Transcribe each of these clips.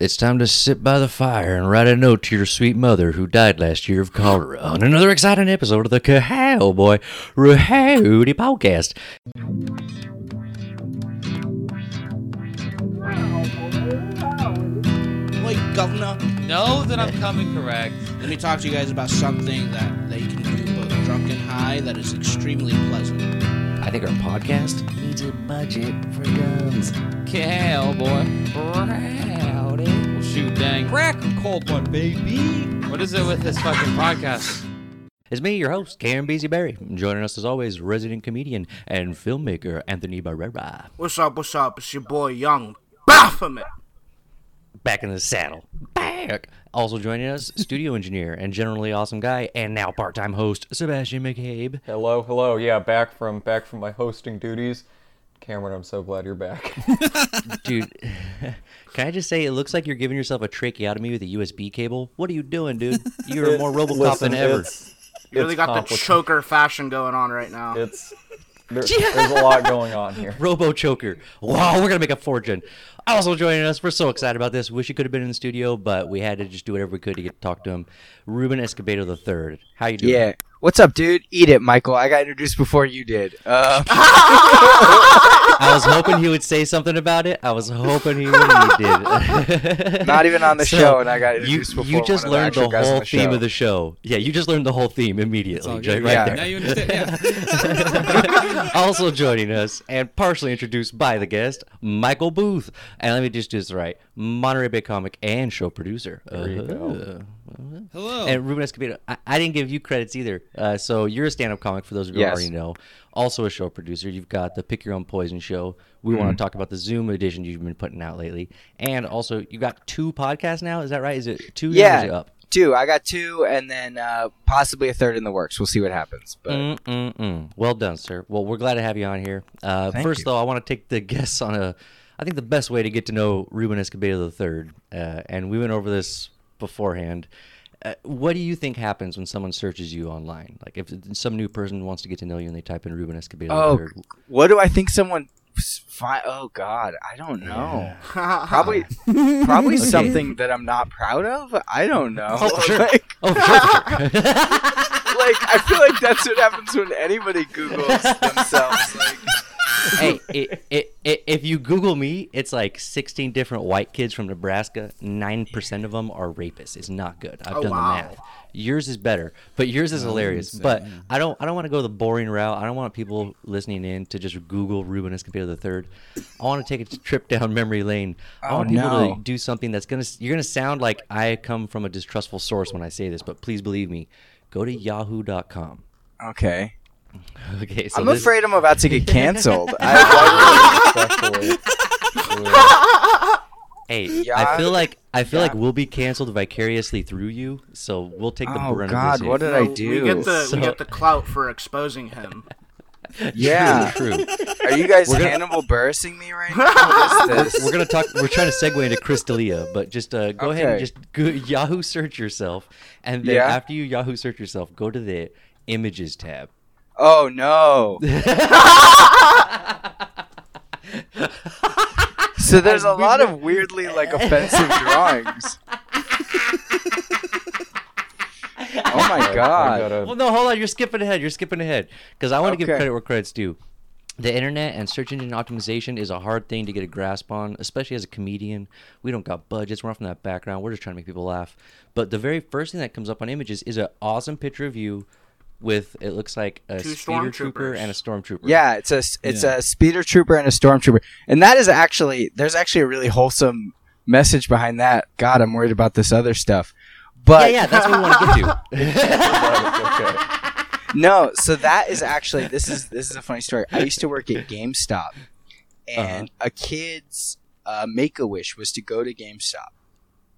It's time to sit by the fire and write a note to your sweet mother who died last year of cholera on another exciting episode of the Cowboy Rowdy Podcast. Wait, Governor, Know that I'm coming correct. let me talk to you guys about something that, that you can do both drunk and high that is extremely pleasant. I think our podcast needs a budget for guns. Cowboy. Rowdy. Well, shoot, dang. Crack a cold one, baby. What is it with this fucking podcast? It's me, your host, Cameron Beasley Joining us as always, resident comedian and filmmaker Anthony Barrera. What's up, what's up? It's your boy Young Baphomet. Back in the saddle. Back. Also joining us, studio engineer and generally awesome guy, and now part-time host Sebastian McCabe. Hello, hello. Yeah, back from back from my hosting duties. Cameron, I'm so glad you're back. Dude, can I just say it looks like you're giving yourself a tracheotomy with a USB cable? What are you doing, dude? You're more RoboCop Listen, than ever. It's, You really it's got the choker fashion going on right now. It's there, there's a lot going on here. Robo Choker. Wow, we're gonna make a fortune. Also joining us, we're so excited about this. Wish he could have been in the studio, but we had to just do whatever we could to get to talk to him. Ruben Escobedo the third. How you doing? Yeah. What's up, dude? Eat it, Michael. I got introduced before you did. Uh, I was hoping he would say something about it. I was hoping he would. He did. not even on the So, show, and I got You, introduced before. you just learned actual the whole the theme show. of the show. Yeah, you just learned the whole theme immediately. all Jay, good. right Yeah. there. Now you understand. Yeah. also joining us and partially introduced by the guest, Michael Booth. And let me just do this right. Monterey Bay comic and show producer. There you go. Uh-huh. Hello. And Ruben Escobedo, I, I didn't give you credits either. Uh, so you're a stand-up comic for those of you Yes. already know. Also a show producer. You've got the Pick Your Own Poison show. We Mm-hmm. want to talk about the Zoom edition you've been putting out lately. And also you got two podcasts now. Is that right? Is it two? Yeah. It up? Two. I got two, and then uh, possibly a third in the works. We'll see what happens. But Mm-mm-mm. Well done, sir. Well, we're glad to have you on here. Uh, first, you. though, I want to take the guests on a. I think the best way to get to know Ruben Escobedo III, uh, and we went over this beforehand. Uh, what do you think happens when someone searches you online? Like, if some new person wants to get to know you and they type in Ruben Escobedo Oh, III, what do I think someone? Fi- oh God, I don't know. Probably, probably something that I'm not proud of. I don't know. Oh, sure. Like, oh, sure, sure. like, I feel like that's what happens when anybody Googles themselves. Like, hey, it, it, it, if you Google me, it's like 16 different white kids from Nebraska. Nine percent of them are rapists. It's not good. I've Oh, done wow. the math. Yours is better, but yours is hilarious. say, But. I don't, I don't want to go the boring route. I don't want people listening in to just Google Ruben Escobedo the third. I want to take a trip down memory lane. I Oh, want people no. to do something that's gonna. You're gonna sound like I come from a distrustful source when I say this, but please believe me. Go to Yahoo.com. okay, Okay, so I'm this- afraid I'm about to get canceled. I, Especially. Hey, I feel like I feel like we'll be canceled vicariously through you, so we'll take the oh brunt God, of this. what did I do? We do? get the So- we get the clout for exposing him. yeah. True. Are you guys We're gonna- Hannibal Buressing me right now? What is this? We're gonna talk. We're trying to segue into Chris D'Elia, but just uh, go ahead and just go, Yahoo search yourself, and then Yeah. after you Yahoo search yourself, go to the images tab. Oh no. so there's a lot of weirdly like offensive drawings. Oh my god. gotta- Well, no, hold on. You're skipping ahead. You're skipping ahead because I want to give credit where credit's due. The internet and search engine optimization is a hard thing to get a grasp on, especially as a comedian. We don't got budgets. We're not from that background. We're just trying to make people laugh. But the very first thing that comes up on images is an awesome picture of you with it looks like a Two speeder trooper and a stormtrooper. Yeah, it's a it's Yeah. a speeder trooper and a stormtrooper. And that is actually there's actually a really wholesome message behind that. God, I'm worried about this other stuff. But yeah. yeah That's what we want to get to. okay. no, so that is actually this is this is a funny story. I used to work at GameStop, and Uh-huh. a kid's uh, make a wish was to go to GameStop,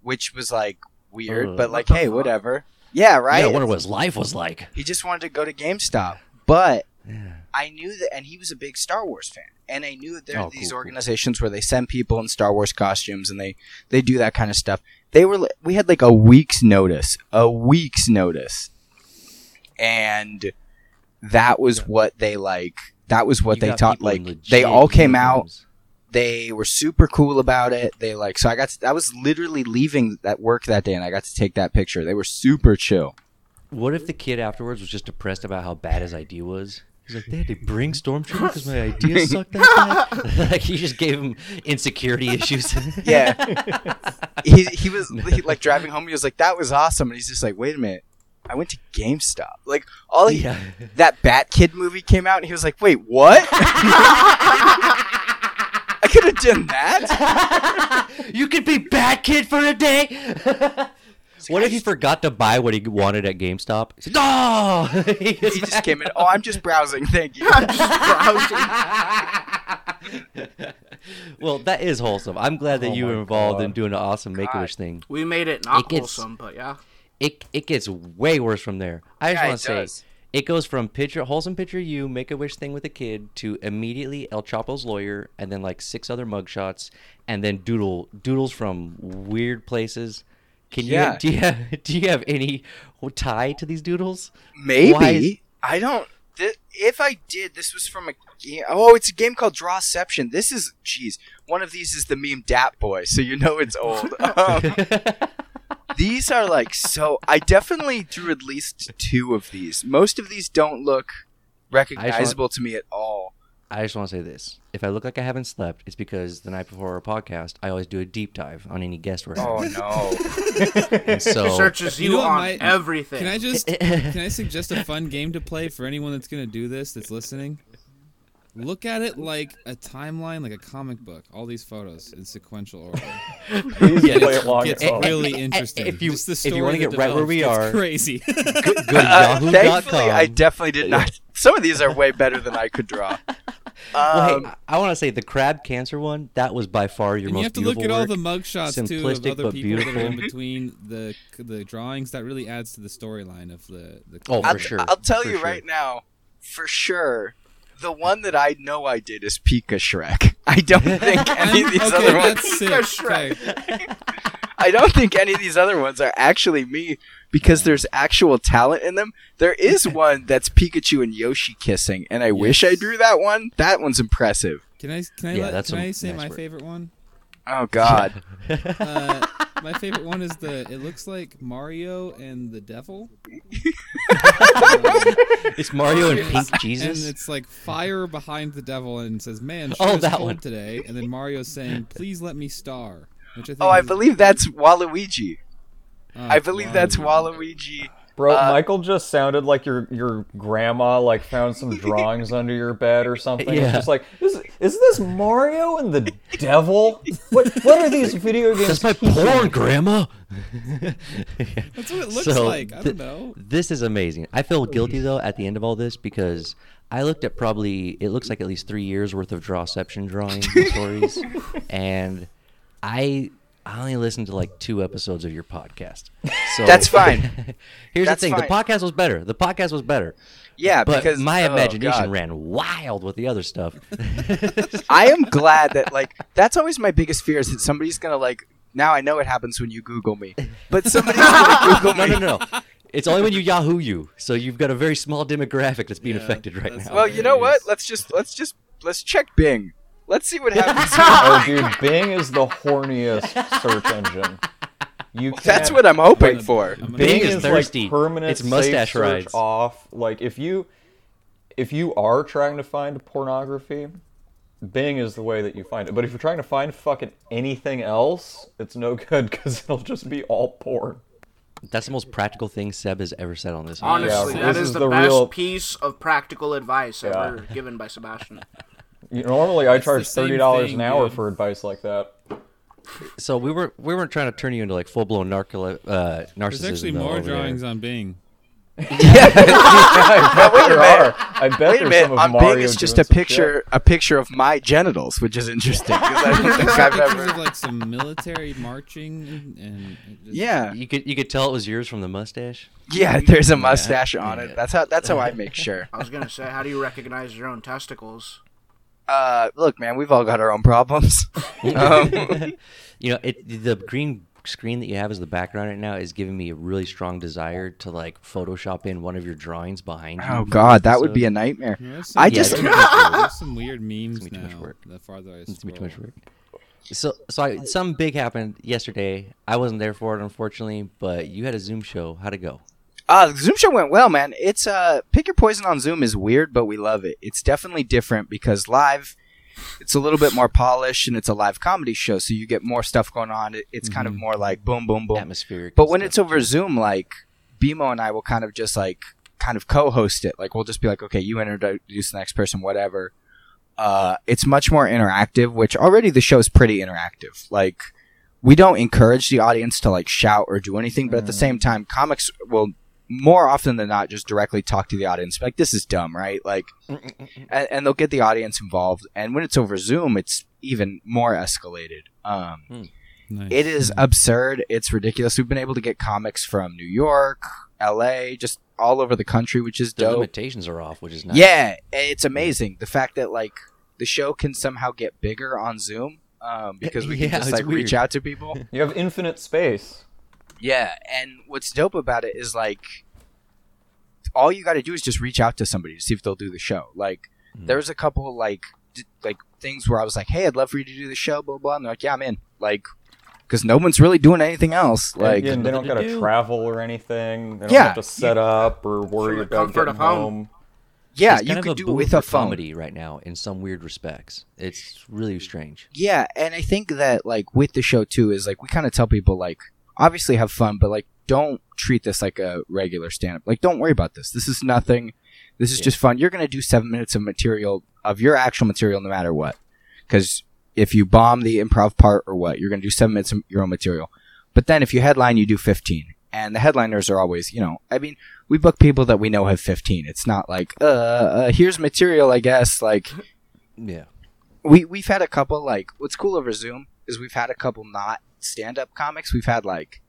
which was like weird, Uh, but like, hey, fuck? whatever. Yeah, right. Yeah, I wonder what his life was like. he just wanted to go to GameStop, but Yeah. I knew that, and he was a big Star Wars fan, and I knew that there are Oh, these cool, cool. organizations where they send people in Star Wars costumes, and they they do that kind of stuff. They were we had like a week's notice, a week's notice, and that was what they like. That was what You they taught. Like they all came out. They were super cool about it. They like so I got to, I was literally leaving that work that day and I got to take that picture. They were super chill. What if the kid afterwards was just depressed about how bad his idea was? He's like, they had to bring Stormtrooper because my idea sucked that bad. like he just gave him insecurity issues. Yeah. he he was he, like driving home. He was like, "That was awesome," and he's just like, "Wait a minute." I went to GameStop. Like all he, Yeah. that Bat Kid movie came out, and he was like, "Wait, what?" I could have done that. you could be bad kid for a day. what if he forgot to buy what he wanted at GameStop? He's like, no! he He just came in. Oh, I'm just browsing. Thank you. well, that is wholesome. I'm glad that Oh you were my involved in doing an awesome Make a Wish thing. We made it not It gets- wholesome, but yeah. It it gets way worse from there. I just Yeah, want it to say does. It goes from picture wholesome picture of you Make a Wish thing with a kid to immediately El Chapo's lawyer and then like six other mugshots and then doodle doodles from weird places. Can you Yeah. do you have do you have any tie to these doodles? Maybe is- I don't. Th- if I did, this was from a game. Oh, it's a game called Drawception. This is, jeez, one of these is the meme Dat Boi, so you know it's old. Um, these are like so. I definitely drew at least two of these. Most of these don't look recognizable to me at all. I just want to say this. If I look like I haven't slept, it's because the night before our podcast, I always do a deep dive on any guest we're Oh no! And so Searches You you, know what on might- everything. Can I just can I suggest a fun game to play for anyone that's gonna do this that's listening? Look at it like a timeline, like a comic book. All these photos in sequential order. Please Yeah, play it's- it long It's enough. eh, really interesting. if you- if you wanna get right where we are- crazy. Good, to Uh, thankfully, I definitely did not. Some of these are way better than I could draw. Well, Um, hey, I, want to say the crab cancer one. That was by far your and you have to look beautiful at all work. the mugshots too of Simplistic other but people that are in between the the drawings. That really adds to the storyline of the the. Oh, for I'll, sure. I'll tell for you sure. right now, for sure, the one that I know I did is Pika Shrek. I don't think any of these okay, other ones. that's sick. Shrek. Okay. I don't think any of these other ones are actually me because there's actual talent in them. There is one that's Pikachu and Yoshi kissing, and I wish I drew that one. That one's impressive. Can I can I, Yeah, let, that's can I say nice my work. favorite one? Oh God. Uh, my favorite one is the. It looks like Mario and the devil. It's Mario and And Pink Jesus. And it's like fire behind the devil and says, "Man, sure Oh, that cold one. today." And then Mario's saying, "Please let me star." Which I think Oh, I is- believe that's Waluigi. oh, I believe that's Waluigi. Waluigi. Bro, Uh, Michael just sounded like your your grandma like found some drawings under your bed or something. It's Yeah. just like, is, is this Mario and the devil? What what are these video games? That's my teaching porn, me? Grandma. That's what it looks So, like. I th- don't know. This is amazing. I feel guilty though at the end of all this because I looked at probably it looks like at least three years worth of drawception drawings and stories, and I I only listened to like two episodes of your podcast. So That's fine. here's That's the thing: fine. the podcast was better. The podcast was better, Yeah, but because my oh, imagination God. ran wild with the other stuff. I am glad that like that's always my biggest fear is that somebody's gonna like. Now I know it happens when you Google me, but somebody's gonna Google me. no, no. no. It's only when you Yahoo you, so you've got a very small demographic that's being Yeah, affected right that's now. Well, you know what? Let's just let's just let's check Bing. Let's see what happens. Oh, oh, dude, Bing is the horniest search engine. You can't, That's what I'm hoping I'm for. gonna- Bing, Bing is is thirsty. like permanent It's mustache safe search rides. off. Like if you if you are trying to find pornography, Bing is the way that you find it. But if you're trying to find fucking anything else, it's no good because it'll just be all porn. That's the most practical thing Seb has ever said on this. Honestly, Yeah, that this is, is the, the best real- piece of practical advice Yeah. ever given by Sebastian. You, normally, I It's the charge thirty dollars an hour dude. for advice like that. So we were we weren't trying to turn you into like full blown narco uh, narcissism. There's actually more over there. drawings on Bing. I bet wait a there minute. are. I bet Wait a minute. some of On Mario Bing, it's just a picture a picture of my genitals, which is interesting because I don't think I've ever. of like some military marching and just- Yeah, You could you could tell it was yours from the mustache. yeah. There's a mustache on Yeah. it. That's how. That's how I make sure. I was gonna say, how do you recognize your own testicles? Uh, look, man, we've all got our own problems. Um, you know, it the green screen that you have as the background right now is giving me a really strong desire to like Photoshop in one of your drawings behind you. Oh God, the that would be a nightmare. Yeah, there's I some- just- there's some- there's some weird memes gonna be too much work. The farther I It's gonna be too much work. So, so I, something big happened yesterday. I wasn't there for it, unfortunately, but you had a Zoom show. How'd it go? Uh, the Zoom show went well, man. It's uh, pick your poison on Zoom is weird, but we love it. It's definitely different because live, it's a little bit more polished and it's a live comedy show, so you get more stuff going on. It, it's kind of Mhm. more like boom, boom, boom. Atmospheric. But when stuff. it's over Zoom, like BMO and I will kind of just like kind of co-host it. Like we'll just be like, okay, you introduce the next person, whatever. Uh, it's much more interactive, which already the show is pretty interactive. Like we don't encourage the audience to like shout or do anything, but at the same time, comics will more often than not just directly talk to the audience. Like this is dumb, right? Like, and, and they'll get the audience involved. And when it's over Zoom, it's even more escalated. Um, Nice. it is absurd. It's ridiculous. We've been able to get comics from New York, L.A., just all over the country, which is the dope. limitations are off, which is nice. Yeah, it's amazing. The fact that like the show can somehow get bigger on Zoom um, because we can Yeah, just it's like reach out to people. You have infinite space. Yeah, and what's dope about it is like all you got to do is just reach out to somebody to see if they'll do the show. Like Mhm. there was a couple like d- like things where I was like, "Hey, I'd love for you to do the show," blah blah. And they're like, "Yeah, I'm in." Like because no one's really doing anything else. Like yeah, and they don't nothing to gotta do. travel or anything. They don't Yeah. have to set up or worry From about comfort getting of home. home. Yeah, it's you kind could do it with for a phone. comedy right now in some weird respects. It's really strange. Yeah, and I think that like with the show too is like we kind of tell people like obviously have fun, but like don't treat this like a regular stand up. Like don't worry about this. This is nothing. This is Yeah. just fun. You're gonna do seven minutes of material of your actual material no matter what. Because if you bomb the improv part or what, you're gonna do seven minutes of your own material. But then if you headline, you do fifteen. And the headliners are always, you know, I mean, we book people that we know have 15. It's not like, uh, uh here's material, I guess. Like, Yeah. we we've had a couple like what's cool over Zoom is we've had a couple not stand up comics. We've had like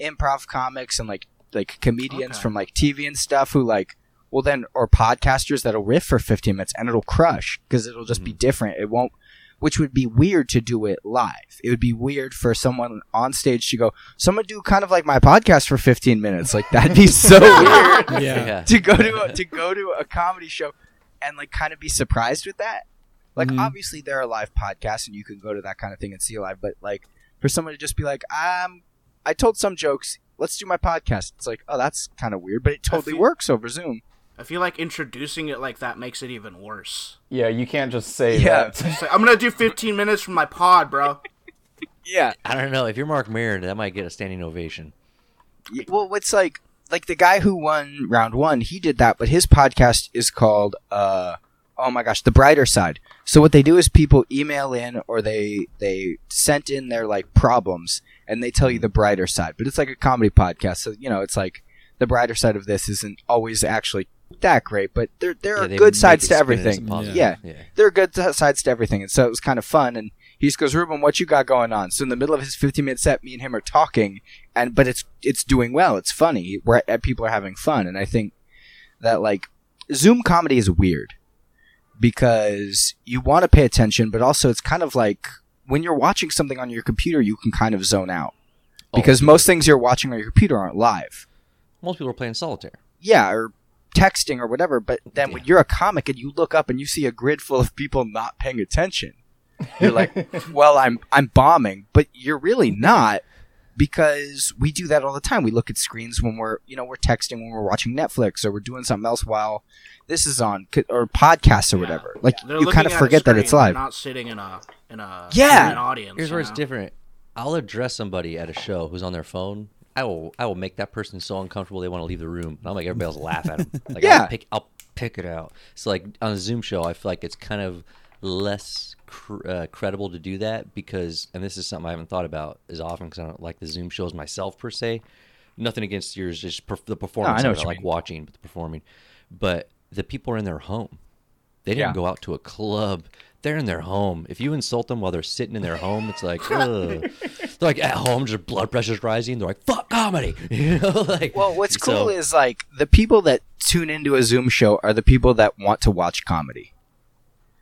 improv comics and like like comedians Okay. from like TV and stuff who like well then or podcasters that'll riff for 15 minutes and it'll crush because it'll just be different. It won't which would be weird to do it live. It would be weird for someone on stage to go, someone do kind of like my podcast for 15 minutes. Like that'd be so weird yeah. to go to a, to go to a comedy show and like kind of be surprised with that. Like Mhm. obviously there are live podcasts and you can go to that kind of thing and see live, but like for someone to just be like, um, I told some jokes. Let's do my podcast. It's like, oh, that's kind of weird, but it totally feel- works over Zoom. I feel like introducing it like that makes it even worse. Yeah, you can't just say Yeah. that. Like, I'm gonna do 15 minutes from my pod, bro. Yeah. I don't know. If you're Marc Maron, that might get a standing ovation. Y- Well, it's like like the guy who won round one, he did that, but his podcast is called uh oh my gosh, the brighter side. So what they do is people email in or they they sent in their like problems and they tell you the brighter side. But it's like a comedy podcast, so you know, it's like the brighter side of this isn't always actually that great, but there there Yeah, are good sides to spin it as a everything. positive. Yeah. Yeah. There are good t- sides to everything, and so it was kind of fun. And he just goes, "Ruben, what you got going on?" So in the middle of his 15 minute set, me and him are talking, and but it's it's doing well. It's funny. We're people are having fun, and I think that like Zoom comedy is weird because you want to pay attention, but also it's kind of like when you're watching something on your computer, you can kind of zone out Oh, because most things you're watching on your computer aren't live. Most people are playing solitaire. Yeah, or texting or whatever. But then when you're a comic and you look up and you see a grid full of people not paying attention, you're like, "Well, I'm I'm bombing," but you're really not because we do that all the time. We look at screens when we're you know we're texting when we're watching Netflix or we're doing something else while this is on or podcasts or whatever. Like They're you kind of at a forget that it's live. they're Not sitting in a in a Yeah. in an audience. Here's you where it's different. I'll address somebody at a show who's on their phone. I will I will make that person so uncomfortable they want to leave the room. And I'll make everybody else laugh at them. Like Yeah. I'll pick I'll pick it out. So like on a Zoom show, I feel like it's kind of less cr- uh, credible to do that because and this is something I haven't thought about as often because I don't like the Zoom shows myself per se. Nothing against yours, just perf- the performance. know of what you I like mean. watching, but the performing. But the people are in their home. They didn't Yeah. go out to a club. They're in their home. If you insult them while they're sitting in their home, it's like, ugh. they're like at home, just blood pressure's rising. They're like, fuck comedy. You know, like. Well, what's cool is like the people that tune into a Zoom show are the people that want to watch comedy.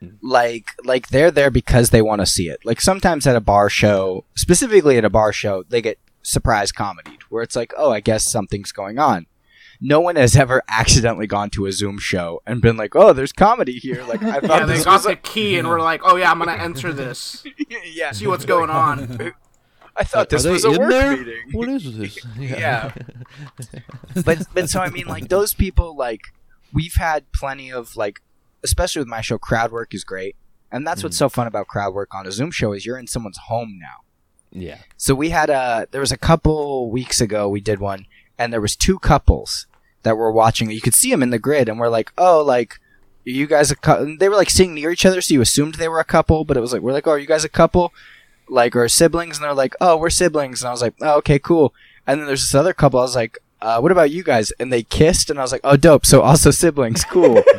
Mm-hmm. Like, like they're there because they want to see it. Like sometimes at a bar show, specifically at a bar show, they get surprise comedy where it's like, oh, I guess something's going on. No one has ever accidentally gone to a Zoom show and been like, "Oh, there's comedy here." Like I thought Yeah, thought they this got was the key and we're like, oh yeah, I'm gonna enter this. yeah. See what's going on. I thought this was a work there? meeting. What is this? Yeah. but but so I mean, like those people, like we've had plenty of like, especially with my show, crowd work is great, and that's what's mm. so fun about crowd work on a Zoom show is you're in someone's home now. yeah. So we had a there was a couple weeks ago we did one, and there was two couples that were watching. You could see them in the grid, and we're like, oh, like. are You guys a cou-? They were like sitting near each other, so you assumed they were a couple. But it was like we're like, oh, are you guys a couple? Like, or siblings? And they're like, oh, we're siblings. And I was like, oh, okay, cool. And then there's this other couple. I was like, uh, what about you guys? And they kissed, and I was like, oh, dope. So also siblings, cool.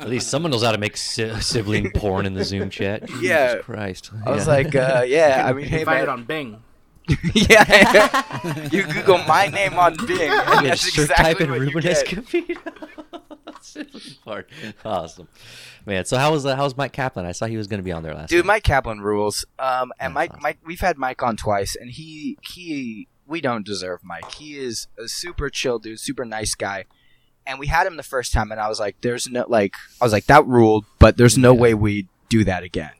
At least someone knows how to make si- sibling porn in the Zoom chat. Jesus Yeah. Christ. I was like, uh, yeah. I mean, hey, can find man. it on Bing. yeah, you Google my name on Bing. and Yeah, that's just exactly type in Ruben. Escobedo. Awesome, man. So how was uh, how was Mike Kaplan? I saw he was going to be on there last. Dude, time. Mike Kaplan rules. Um, and That's Mike, awesome. Mike, we've had Mike on twice, and he, he, we don't deserve Mike. He is a super chill dude, super nice guy. And we had him the first time, and I was like, "There's no like," I was like, "That ruled," but there's no Yeah. way we do that again.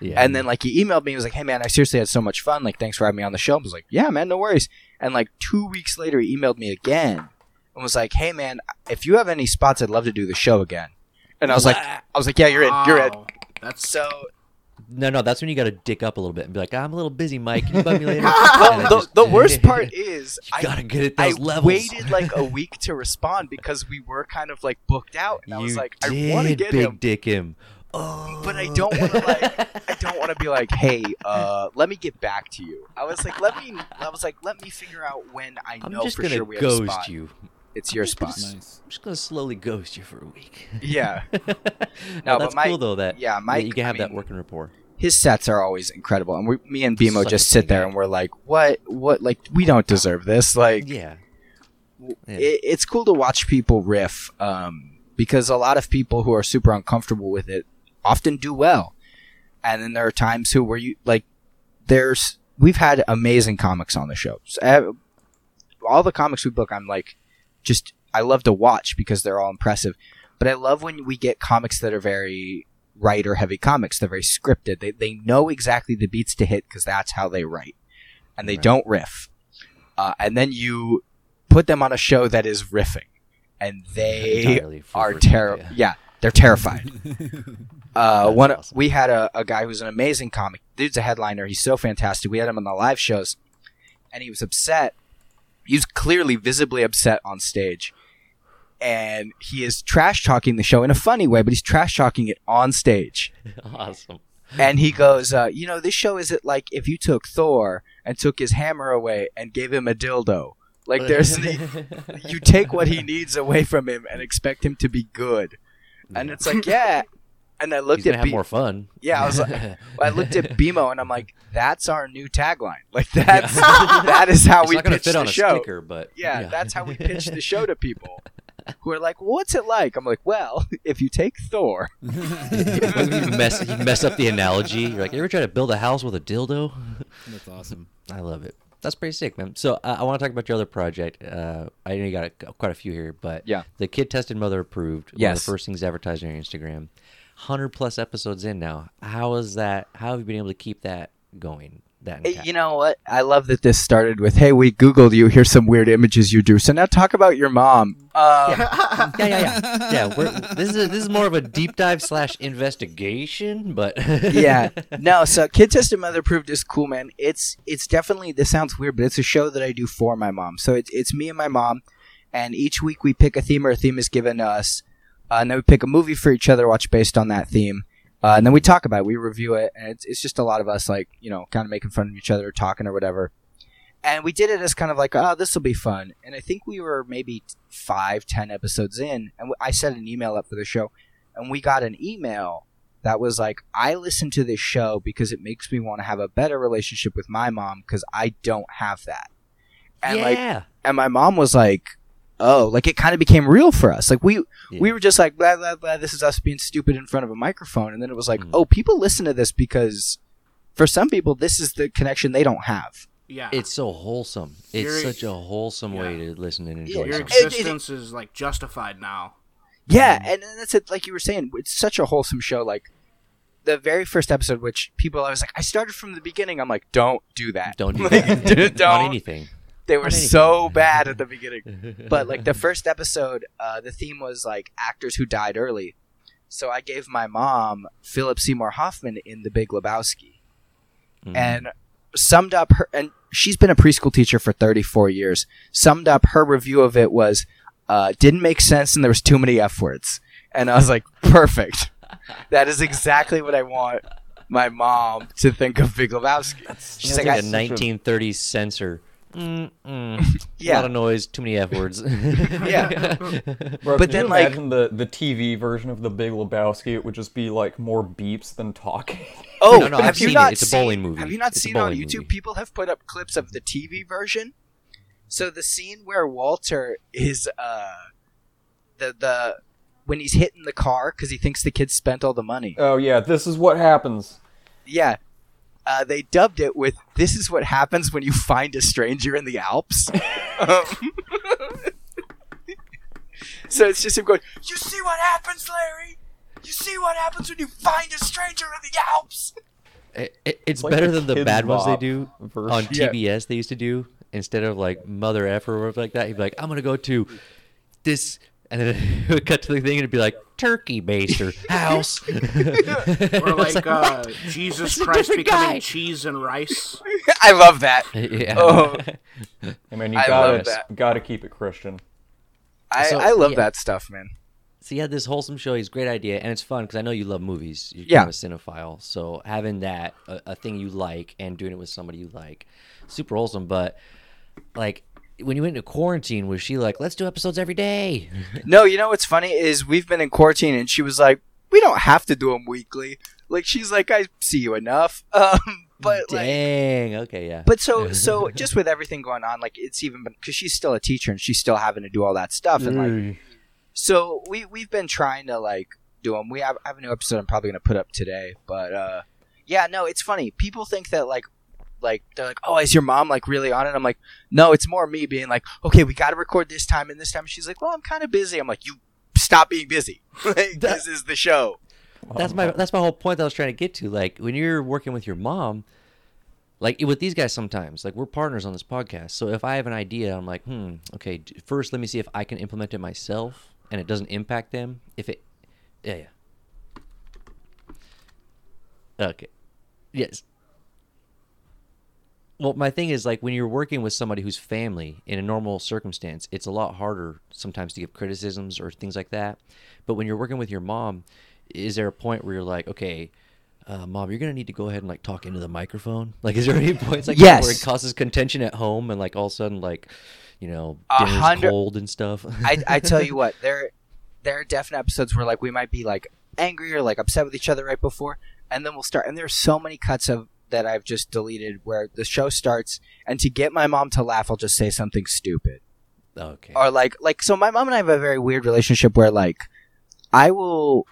Yeah. And then like he emailed me, he was like, "Hey man, I seriously had so much fun. Like, thanks for having me on the show." I was like, "Yeah, man, no worries." And like two weeks later, he emailed me again and was like, "Hey man, if you have any spots, I'd love to do the show again." And I was like, "I was like, yeah, you're in, you're in." That's So no, no, that's when you got to dick up a little bit and be like, I'm a little busy, Mike. Can you bug me later? well, the, just- the worst part is you gotta I, get at I those levels. waited like a week to respond because we were kind of like booked out, and I was You like, I want to get big him, dick him. Oh. but I don't want to like, I don't want to be like, hey, uh, let me get back to you. I was like, let me, I was like, let me figure out when I I'm know just for gonna sure we have a ghost spot. you. It's your gonna spot. nice. I'm just gonna slowly ghost you for a week. Yeah. no, No, but that's Mike- cool though. That yeah, that Mike, you can I have that working rapport. his sets are always incredible, and we, me and Such a just sit there and we're like, what, what, like we don't deserve this. Like, Yeah. Yeah. it, it's cool to watch people riff, um, because a lot of people who are super uncomfortable with it often do well, and then there are times who where you like, there's we've had amazing comics on the show. So, all the comics we book, I'm like, just I love to watch because they're all impressive. But I love when we get comics that are very writer heavy comics. They're very scripted. They they know exactly the beats to hit because that's how they write, and they Right. don't riff. Uh, and then you put them on a show that is riffing, and they are terrible. yeah. Yeah, they're terrified. Uh, one awesome. we had a, a guy who's an amazing comic. Dude's a headliner. He's so fantastic. We had him on the live shows, and he was upset. He was clearly visibly upset on stage, and he is trash talking the show in a funny way, but he's trash talking it on stage. awesome. And he goes, uh, "You know, this show is it like if you took Thor and took his hammer away and gave him a dildo." Like there's you take what he needs away from him and expect him to be good. And it's like, yeah. And I looked He's gonna at have B- more fun. Yeah, I was like, I looked at BMO and I'm like, that's our new tagline. Like that's that is how it's we gonna pitch fit the on a show. sticker, but Yeah, that's how we pitch the show to people. Who are like, what's it like? I'm like, well, if you take Thor, you mess you mess up the analogy. You're like, you ever try to build a house with a dildo? That's awesome. I love it. That's pretty sick, man. So uh, I want to talk about your other project. Uh, I know you got a, quite a few here, but Yeah. the kid tested, mother approved. One of Yes. the first things advertised on your Instagram. Hundred plus episodes in now. How is that? How have you been able to keep that going? That Hey, intact? you know what? I love that this started with, "Hey, we Googled you. Here's some weird images you drew. So now talk about your mom." Uh, yeah, yeah, yeah. yeah we're, this is a, this is more of a deep dive slash investigation, but yeah. No, so Kid Tested Mother Approved is cool, man. It's it's definitely this sounds weird, but it's a show that I do for my mom. So it's it's me and my mom, and each week we pick a theme or a theme is given to us, uh, and then we pick a movie for each other to watch based on that theme. Uh, and then we talk about it, we review it, and it's, it's just a lot of us, like, you know, kind of making fun of each other, talking or whatever. And we did it as kind of like, oh, this will be fun. And I think we were maybe five, ten episodes in, and I set an email up for the show, and we got an email that was like, I listen to this show because it makes me want to have a better relationship with my mom because I don't have that. And like, yeah. and my mom was like, oh, like it kind of became real for us. Like we Yeah. we were just like, blah blah blah. This is us being stupid in front of a microphone, and then it was like, Mm. oh, people listen to this because for some people, this is the connection they don't have. Yeah. It's so wholesome. It's Your- such a wholesome way to listen and enjoy Your something. It- it- existence is like justified now. Yeah, and and that's it. Like you were saying, it's such a wholesome show. Like the very first episode, which people I was like, I started from the beginning. I'm like, don't do that. Don't do Like, that. don't. On anything. They were so bad at the beginning. But like the first episode, uh, the theme was like actors who died early. So I gave my mom Philip Seymour Hoffman in The Big Lebowski, Mhm. and summed up her. And she's been a preschool teacher for 34 years. Summed up her review of it was, uh, didn't make sense, and there was too many f words. And I was like, perfect. That is exactly what I want my mom to think of Big Lebowski. She's like, like a 1930s censor. Mm, mm. A lot of noise, too many f words. Yeah. Bro, But can then, you like- imagine the, the TV version of The Big Lebowski? It would just be like more beeps than talking. Oh, No, no, I've you seen it. not It's a seen, bowling movie. Have you not It's seen it on YouTube? movie. People have put up clips of the TV version. So the scene where Walter is uh the the when he's hitting the car because he thinks the kid spent all the money. Oh yeah, this is what happens. Yeah. Uh, they dubbed it with "This is what happens when you find a stranger in the Alps." Um, so it's just him going, "You see what happens, Larry? You see what happens when you find a stranger in the Alps?" It- it- it's like better than the bad ones they do version. on Yeah. TBS. They used to do instead of like Mother F or whatever like that. He'd be like, "I'm gonna go to this," and then it would cut to the thing and it'd be like turkey baster house. Or It's like, uh. Jesus It's a Christ becoming guy. cheese and rice. I love that. yeah. Oh. I mean, you I gotta love that. gotta keep it Christian. I, So, I love yeah. that stuff, man. So you had this wholesome show. He's a great idea, and it's fun because I know you love movies. You're Yeah. kind of a cinephile, so having that a, a thing you like and doing it with somebody you like, super wholesome. But like when you went into quarantine, was she like, "Let's do episodes every day"? No, you know what's funny is we've been in quarantine, and she was like, "We don't have to do them weekly." Like she's like, "I see you enough." Um, but like, Dang. okay, yeah. but so so just with everything going on, like it's even been because she's still a teacher and she's still having to do all that stuff, and like so we we've been trying to like do them. We have, I have a new episode I'm probably gonna put up today, but uh, yeah, no, it's funny. People think that like like they're like, oh, is your mom like really on it? I'm like, no, it's more me being like, okay, we got to record this time and this time. She's like, well, I'm kind of busy. I'm like, you stop being busy. like, this is the show. that's my that's my whole point that I was trying to get to. Like when you're working with your mom, like with these guys sometimes, like we're partners on this podcast. So if I have an idea, I'm like, hmm, okay. First, let me see if I can implement it myself and it doesn't impact them. If it, yeah, yeah. Okay. Yes. Well, my thing is like when you're working with somebody who's family in a normal circumstance, it's a lot harder sometimes to give criticisms or things like that. But when you're working with your mom, is there a point where you're like, okay, uh, mom, you're gonna need to go ahead and like talk into the microphone? Like, is there any points like that where it causes contention at home and like all of a sudden like, you know, dinner's hundred- cold and stuff? I, I tell you what, there there are definite episodes where like we might be like angry or like upset with each other right before, and then we'll start. And there's so many cuts of that I've just deleted where the show starts, and to get my mom to laugh, I'll just say something stupid. okay. or like like so my mom and I have a very weird relationship where like I will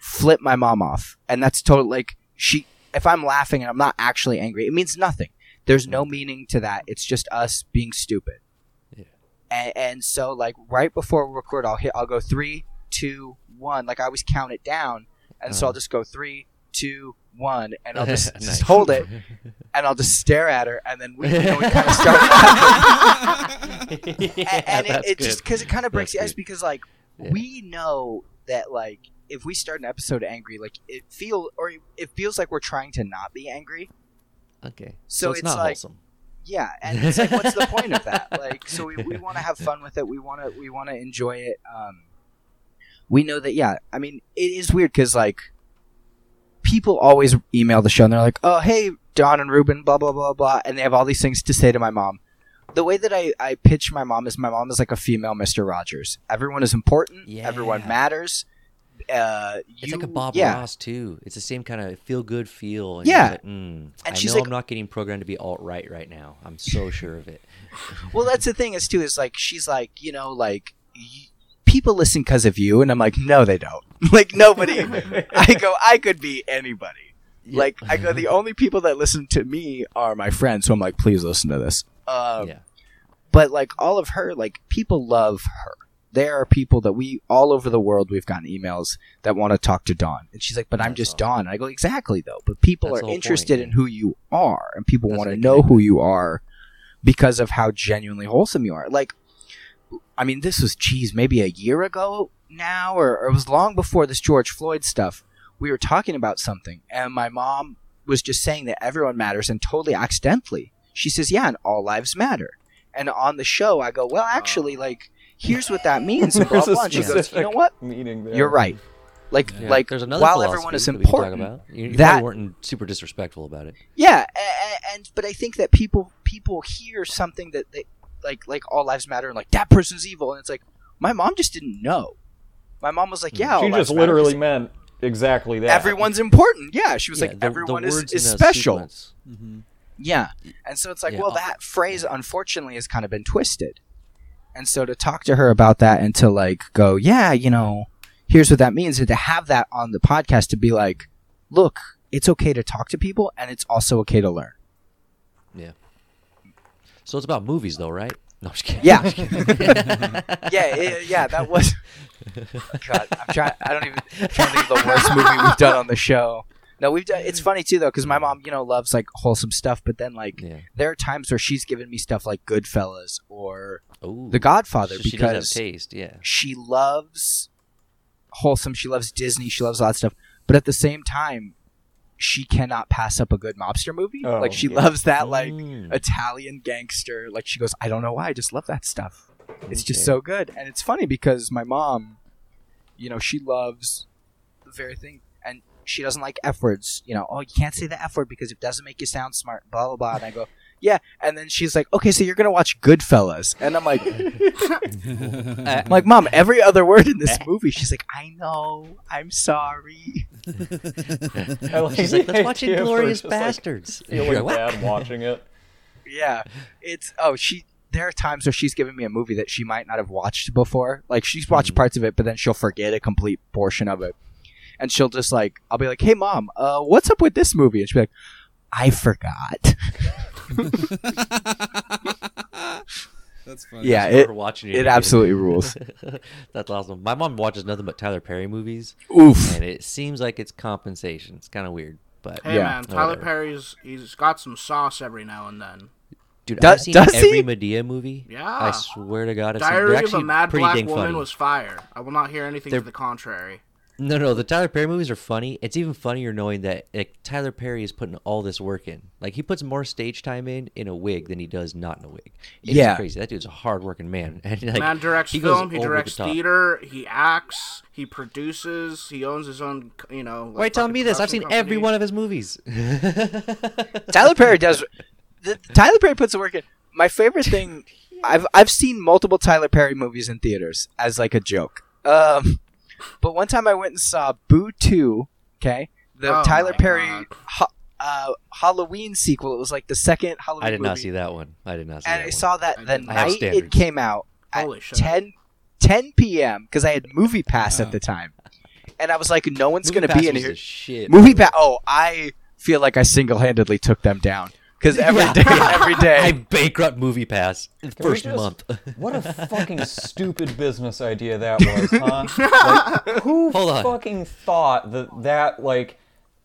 flip my mom off and that's totally like she if I'm laughing and I'm not actually angry it means nothing there's no meaning to that it's just us being stupid Yeah. and, and so like right before we record I'll hit I'll go three two one like I always count it down and so Uh-huh. I'll just go three two one and I'll just, Nice. just hold it and I'll just stare at her and then we, you know, we kind of start laughing yeah, and, and it, it just because it kind of breaks That's the ice good. because like Yeah. we know that like if we start an episode angry like it feel or it feels like we're trying to not be angry Okay. So So, it's, it's not like- wholesome. yeah and it's like what's the point of that like so we, we want to have fun with it we want to we want to enjoy it um we know that yeah i mean it is weird because like people always email the show and they're like oh hey dawn and ruben blah blah blah blah and they have all these things to say to my mom the way that I, I pitch my mom is my mom is like a female Mr. Rogers. Everyone is important. Everyone matters. Uh, It's like a Bob yeah. Ross too. It's the same kind of feel good feel. And Yeah. like, mm, I And she's know like- I'm not getting programmed to be alt right right now. I'm so sure of it. Well, that's the thing is too is like she's like you know like people listen because of you, and I'm like no they don't. like nobody. I go I could be anybody. Like I go, the only people that listen to me are my friends. So I'm like, please listen to this. Um, yeah. but like all of her like people love her there are people that we all over the world we've gotten emails that want to talk to dawn and she's like but i'm just awesome. dawn and i go exactly though but people That's are interested point, in who you are and people want to know who you are because of how genuinely wholesome you are like i mean this was geez maybe a year ago now or, or it was long before this george floyd stuff we were talking about something and my mom was just saying that everyone matters and totally accidentally she says yeah and all lives matter and on the show i go well actually oh. like here's what that means and blah, blah. And she goes you know what meaning there. you're right like Yeah. like There's another while everyone is that we can talk important about. You, you that- weren't super disrespectful about it. yeah a- a- and but i think that people people hear something that they like like all lives matter and like that person's evil and it's like my mom just didn't know my mom was like yeah all She lives just matter meant exactly that. everyone's important yeah she was Yeah, like the- the everyone is, is special. Mm-hmm. Yeah. And so it's like, Yeah. well, that phrase unfortunately has kind of been twisted. And so to talk to her about that and to like go, yeah, you know, here's what that means, and to have that on the podcast to be like, look, it's okay to talk to people and it's also okay to learn. Yeah. So it's about movies, though, right? No, I'm just kidding. Yeah. yeah, it- yeah, that was. God, I'm trying. I don't even I'm trying to think of the worst movie we've done on the show. No, we've done. It's funny too though, because my mom, you know, loves like wholesome stuff, but then like Yeah. there are times where she's given me stuff like Goodfellas or Ooh. The Godfather So she does have because taste. Yeah. she loves wholesome. She loves Disney. She loves a lot of stuff. But at the same time, she cannot pass up a good mobster movie. Oh, like she yeah. loves that like Mm. Italian gangster. Like she goes, I don't know why, I just love that stuff. It's just so good, and it's funny because my mom, you know, she loves the very thing, and she doesn't like f words. You know, oh, you can't say the f word because it doesn't make you sound smart. Blah blah blah. And I go, yeah. And then she's like, okay, so you're gonna watch Goodfellas, and I'm like, I'm like, mom, every other word in this movie. She's like, I know, I'm sorry. She's like, let's watch Inglourious just, like, Basterds. feeling You're like, "What?" bad watching it. Yeah, it's oh she. There are times where she's given me a movie that she might not have watched before. Like she's watched Mhm. parts of it, but then she'll forget a complete portion of it, and she'll just like, I'll be like, "Hey, mom, uh, what's up with this movie?" And she'll be like, "I forgot." That's funny. Yeah, it watching it again. absolutely rules. That's awesome. My mom watches nothing but Tyler Perry movies, Oof. and it seems like it's compensation. It's kind of weird, but Hey Yeah. man, Tyler Whatever. Perry's he's got some sauce every now and then. dude, Do- I've seen does every he? Madea movie. Yeah. I swear to God, I've seen, Diary of a Mad Black Woman funny. was fire. I will not hear anything They're- to the contrary. No, no, the Tyler Perry movies are funny. It's even funnier knowing that like, Tyler Perry is putting all this work in. Like he puts more stage time in in a wig than he does not in a wig. It's Yeah. crazy. That dude's a hard working man. And like, Man directs he film, he over the directs theater, he acts, he produces, he owns his own, you know. like, Why telling me this? I've production seen every one of his movies. Tyler Perry does. The, Tyler Perry puts the work in. My favorite thing, I've I've seen multiple Tyler Perry movies in theaters as like a joke. Um, but one time I went and saw Boo Two. Okay, the Oh Tyler Perry ha- uh, Halloween sequel. It was like the second Halloween. I did not movie. see that one. I did not see And that I one. saw that I the did- I have night it standards. came out Holy at shit. 10, 10 p.m. because I had Movie Pass Wow. at the time, and I was like, no one's gonna be in here. Shit. Movie Pass. Oh, I feel like I single handedly took them down because every Yeah. day, every day. I bankrupt Movie Pass first just- month. What a fucking stupid business idea that was, huh? Like, who Hold on. fucking thought that that like,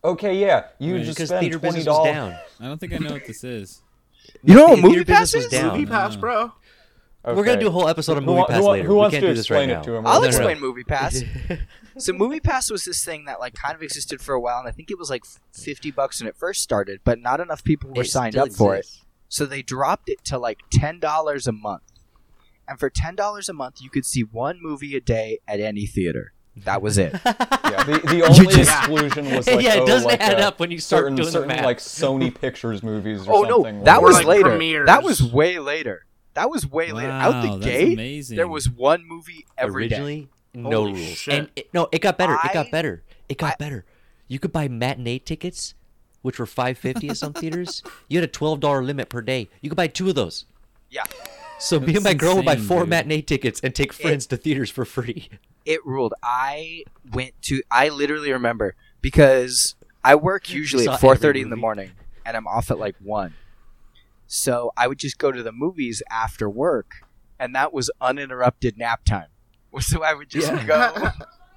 okay, yeah, you Right. just spend theater twenty dollars. down. I don't think I know what this is. You know what Theater Movie business Pass is? down. Movie Pass, bro. We're gonna do a whole episode of Movie wa- Pass who later. who we wants can't to do this right explain it now. to him? I'll No, no, no. explain Movie Pass. So Movie Pass was this thing that like kind of existed for a while, and I think it was like fifty bucks when it first started, but not enough people were It signed still up for it. So they dropped it to like ten dollars a month, and for ten dollars a month, you could see one movie a day at any theater. That was it. Yeah, the, the only just- exclusion was like, yeah, it oh, doesn't like, add uh, up when you start certain, doing the certain math. like Sony Pictures movies or oh no, that like was like later. premieres. That was way later. That was way later. Out the that's gate, amazing. there was one movie every day. Originally, no Holy rules. shit. And it, no, it got better. it got better. It got I- better. You could buy matinee tickets, which were five fifty at some theaters. You had a twelve dollar limit per day. You could buy two of those. Yeah, So me and That's my girl would buy four dude. matinee tickets and take friends to theaters for free. it ruled. I went to. I literally remember because I work usually at 4:30 in the morning, and I'm off at like one. So I would just go to the movies after work, and that was uninterrupted nap time. So I would just go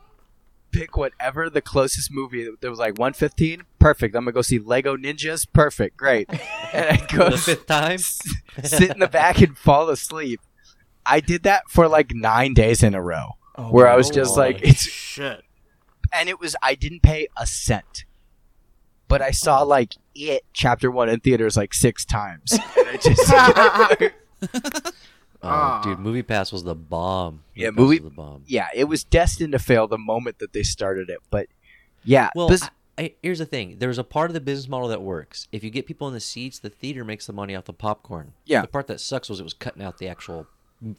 pick whatever the closest movie. There was like 115. Perfect. I'm gonna go see Lego Ninjas. Perfect. Great. And I'd go the fifth time. sit in the back and fall asleep. I did that for like nine days in a row, Oh where I was just like, it's Shit. and it was I didn't pay a cent, but I saw like it chapter one in theaters like six times. And I just, Oh, Ah. dude, Movie Pass was the bomb. Yeah, Pass Movie- was the bomb. yeah, it was destined to fail the moment that they started it. But yeah, Well, this- I, I, here's the thing: there's a part of the business model that works. If you get people in the seats, the theater makes the money off the popcorn. Yeah. The part that sucks was it was cutting out the actual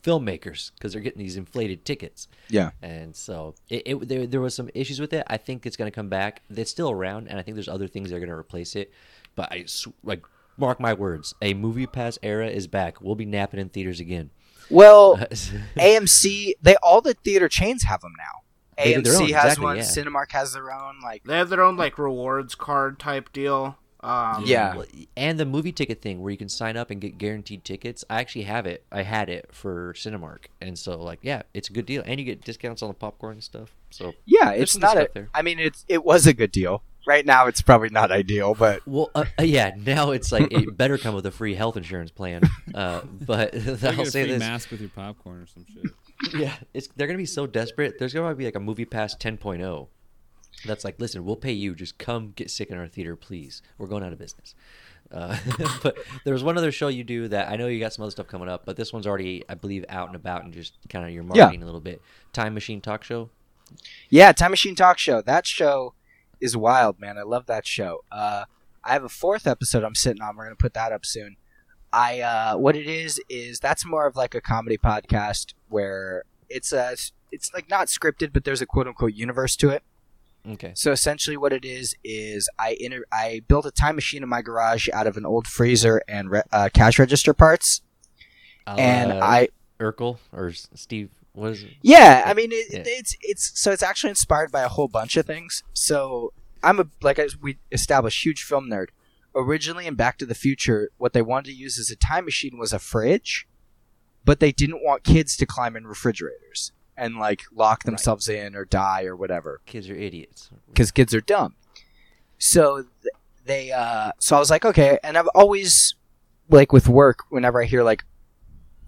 filmmakers because they're getting these inflated tickets. yeah, And so it, it there, there was some issues with it. I think it's going to come back. It's still around, and I think there's other things that are going to replace it. But I like mark my words, a movie pass era is back. We'll be napping in theaters again. well, AMC, they all the theater chains have them now. They AMC own, has exactly, one. yeah. Cinemark has their own. Like They have their own like rewards card type deal. Um, Yeah. And the movie ticket thing where you can sign up and get guaranteed tickets. I actually have it. I had it for Cinemark, and so like yeah, it's a good deal, and you get discounts on the popcorn and stuff. So yeah, it's not good a. there. I mean, it's it was a good deal. Right now, it's probably not ideal, but well, uh, uh, yeah, now it's like it better come with a free health insurance plan. Uh, but You I'll get a say free this: mask with your popcorn or some shit. yeah, it's they're gonna be so desperate. There's gonna be like a movie pass 10.0. That's like, listen, we'll pay you. Just come get sick in our theater, please. We're going out of business. Uh, but there was one other show you do that I know you got some other stuff coming up, but this one's already, I believe, out and about and just kind of your Yeah. marketing a little bit. Time Machine Talk Show. Yeah, Time Machine Talk Show. That show is wild, man. I love that show. Uh, I have a fourth episode I'm sitting on. We're gonna put that up soon. I uh, what it is is that's more of like a comedy podcast where it's a it's like not scripted, but there's a quote unquote universe to it. Okay. So essentially, what it is is I inter- I built a time machine in my garage out of an old freezer and re- uh, cash register parts, and I Urkel or Steve, what is it? Yeah, I mean it, Yeah. it's it's so it's actually inspired by a whole bunch of things. So I'm a like I, we established huge film nerd. Originally in Back to the Future, what they wanted to use as a time machine was a fridge, but they didn't want kids to climb in refrigerators and like lock themselves in or die or whatever Kids are idiots. because kids are dumb. So th- they, uh, so I was like, okay, and I've always, like with work, whenever I hear like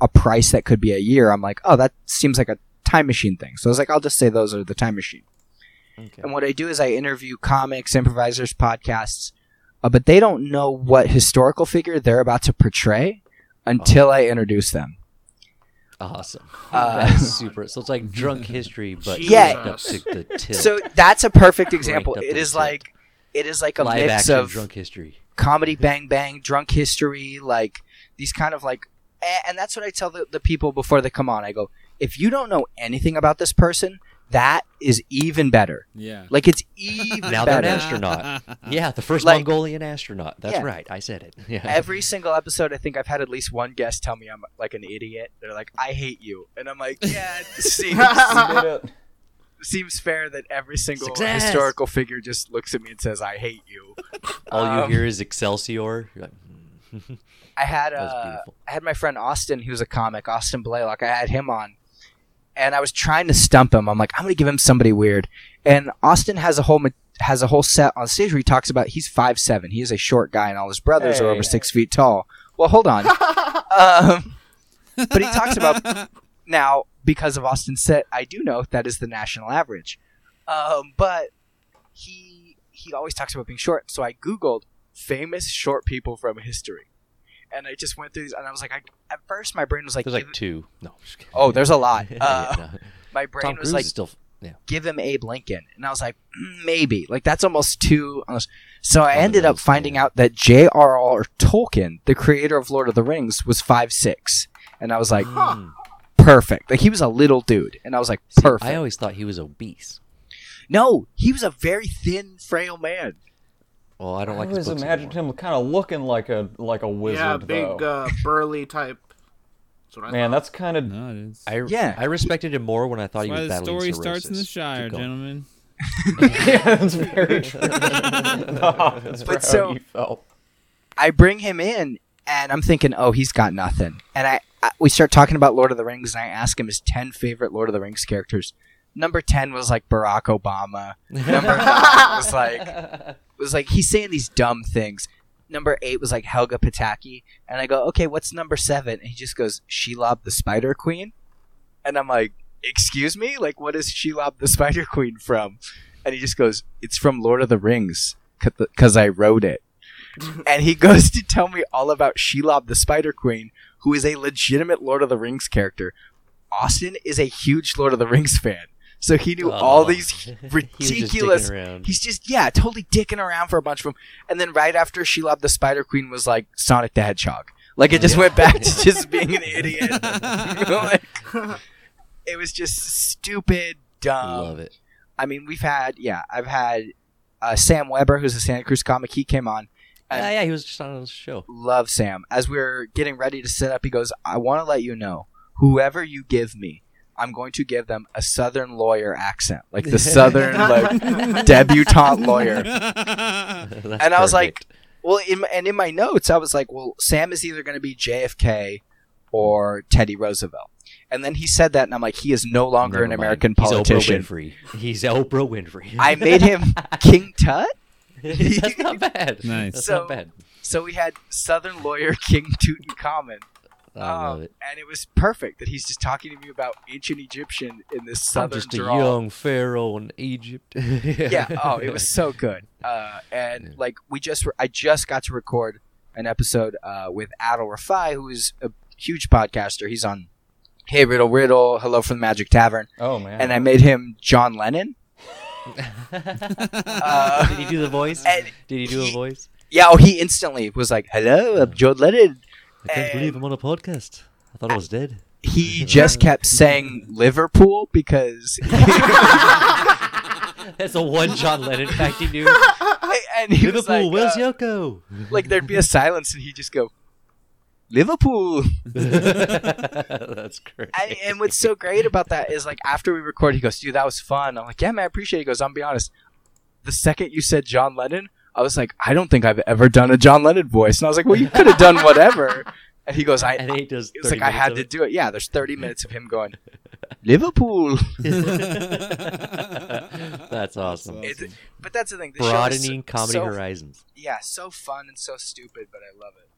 a price that could be a year, I'm like, oh, that seems like a time machine thing. So I was like, I'll just say those are the time machine. Okay. And what I do is I interview comics, improvisers, podcasts, uh, but they don't know what historical figure they're about to portray until I introduce them. Awesome. Uh, That's super. So it's like drunk history, but Yeah. up to the tilt. So that's a perfect example. It is to It the is tilt. like, it is like a live mix of drunk history. comedy bang bang drunk history like these kind of like a- and that's what i tell the, the people before they come on i go if you don't know anything about this person that is even better Yeah. like it's even Now they're an astronaut. Yeah, the first Like- Mongolian astronaut. That's Yeah. right. I said it. Yeah. every single episode i think i've had at least one guest tell me i'm like an idiot they're like i hate you and i'm like yeah it seems, You did it. seems fair that every single Success. historical figure just looks at me and says i hate you All you Um, hear is Excelsior. You're like. I had That was uh. I had my friend Austin, who's a comic, Austin Blaylock. I had him on, and I was trying to stump him. I'm like, I'm gonna give him somebody weird. And Austin has a whole has a whole set on stage where he talks about he's five seven. He is a short guy, and all his brothers are over six feet tall. Well, hold on. um, but he talks about now because of Austin's set. I do know that is the national average, um, but he he always talks about being short. So I googled famous short people from history, and I just went through these, and I was like, I, at first my brain was like, There's like two. No. I'm just kidding. oh, there's a lot. Yeah, Uh, no. My brain Tom was Cruise like, still. Yeah. give him Abe Lincoln, and I was like, mm, maybe, like that's almost too. almost- So I of ended up finding yeah. out that J.R.R. Tolkien, the creator of Lord of the Rings, was five six, and I was like, Mm. perfect. Like he was a little dude, and I was like, See, perfect. I always thought he was obese. no, he was a very thin, frail man. Well, I don't I like his always books imagined anymore. him kind of looking like a like a wizard yeah, big uh, burly type. That's what I Man, thought. that's kind of No, it is. I, Yeah. I respected him more when I thought That's he why was the battling story cirrhosis. starts in the Shire, gentlemen. yeah, that's very true. no, that's But so- you felt. I bring him in, and I'm thinking, oh, he's got nothing. And I, I we start talking about Lord of the Rings, and I ask him his ten favorite Lord of the Rings characters. Number ten was like Barack Obama. Number nine was like was like he's saying these dumb things. Number eight was like Helga Pataki, and I go, okay, what's number seven? And he just goes, Shelob the Spider Queen, and I'm like, excuse me, like what is Shelob the Spider Queen from? And he just goes, it's from Lord of the Rings, because I wrote it. and he goes to tell me all about Shelob the Spider Queen, who is a legitimate Lord of the Rings character. Austin is a huge Lord of the Rings fan. So he knew all Oh. these He just ridiculous around. He's just yeah, totally dicking around for a bunch of them. And then right after Shelob the Spider Queen was like Sonic the Hedgehog. Like it just went back to just being an idiot. Like, it was just stupid, dumb. I love it. I mean, we've had yeah, I've had uh, Sam Weber, who's a Santa Cruz comic. He came on. Yeah, yeah, he was just on the show. love Sam. As we are getting ready to set up, he goes, "I want to let you know, whoever you give me, I'm going to give them a Southern lawyer accent, like the Southern like debutante lawyer." That's And I was like. Well, in and in my notes, I was like, "Well, Sam is either going to be JFK or Teddy Roosevelt." And then he said that, and I'm like, "He is no longer Never an mind. American He's politician." Oprah Winfrey. He's Oprah Winfrey. I made him King Tut. That's not bad. Nice. That's So- not bad. So we had Southern lawyer King Tutankhamun. I love Um, it. And it was perfect that he's just talking to me about ancient Egyptian in this southern. I'm southern just a young pharaoh in Egypt. yeah. Oh, it was so good. Uh, and Yeah. like we just, I just got to record an episode uh, with Adal Rifai, who is a huge podcaster. He's on Hey Riddle Riddle, Hello from the Magic Tavern, Oh man. and I made him John Lennon. Uh, Did he do the voice? Did he do a voice? Yeah. Oh, he instantly was like, "Hello, I'm John Lennon." I can't and- believe I'm on a podcast. I thought I was dead. He just kept saying Liverpool because, That's a one John Lennon fact he knew. and he was Liverpool, like, where's uh, Yoko? like there'd be a silence, and he'd just go, "Liverpool." That's great. And, and what's so great about that is like after we record, he goes, "Dude, that was fun." I'm like, "Yeah, man, I appreciate." it. He goes, "I'm be honest." The second you said John Lennon, I was like, "I don't think I've ever done a John Lennon voice," and I was like, "Well, you could have done whatever." And he goes, "I." and then he does. It was like I had to minutes do it. Yeah, there's 30 minutes of him going, Liverpool. That's awesome. It- but that's the thing. The show is Broadening so- comedy so, horizons. Yeah, so fun and so stupid, but I love it.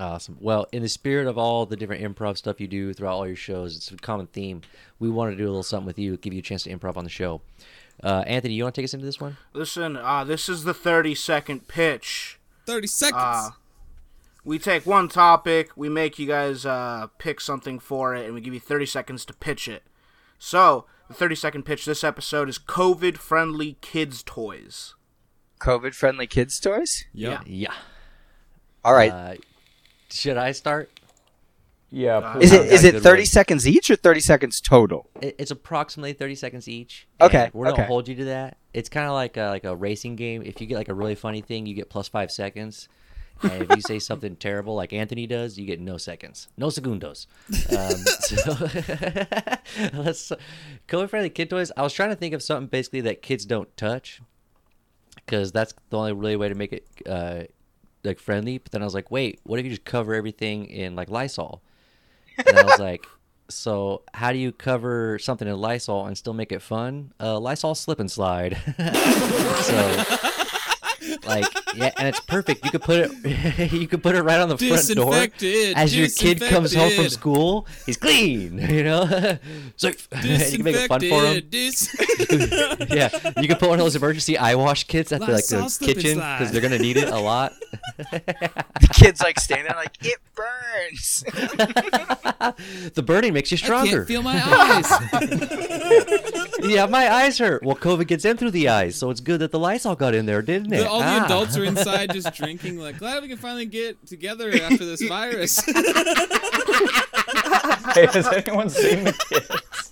Awesome. Well, in the spirit of all the different improv stuff you do throughout all your shows, it's a common theme. We want to do a little something with you, give you a chance to improv on the show. Uh, Anthony, you want to take us into this one? Listen, uh, this is the 30 second pitch. 30 seconds. Uh, we take one topic, we make you guys uh, pick something for it, and we give you 30 seconds to pitch it. So, the 30 second pitch this episode is COVID friendly kids' toys. COVID friendly kids' toys? yep. Yeah. All right. Uh, should I start? Yeah. is I've it got is a it 30 one. seconds each or 30 seconds total? It- It's approximately 30 seconds each. Okay, We're going to okay. hold you to that. It's kind of like a, like a racing game. If you get like a really funny thing, you get plus five seconds. And if you say something terrible like Anthony does, you get no seconds. No segundos. Um, so let's COVID friendly kid toys. I was trying to think of something basically that kids don't touch because that's the only really way to make it uh, like friendly. But then I was like, wait, what if you just cover everything in like Lysol? And I was like, so how do you cover something in Lysol and still make it fun? Uh, Lysol slip and slide. so, like, yeah, and it's perfect. You could put it, you could put it right on the front door. As your kid comes home from school, he's clean. You know, so you can make it fun for him. Disinfected. Dis- yeah, you can put one of those emergency eye wash kits at the, like the kitchen because they're gonna need it a lot. The kid's like standing there like, it burns. the burning makes you I stronger. can't feel my eyes. yeah, my eyes hurt. Well, COVID gets in through the eyes, so it's good that the Lysol got in there, didn't it? The- oh, all the adults are inside just drinking. Like, glad we can finally get together after this virus. Hey, has anyone seen the kids?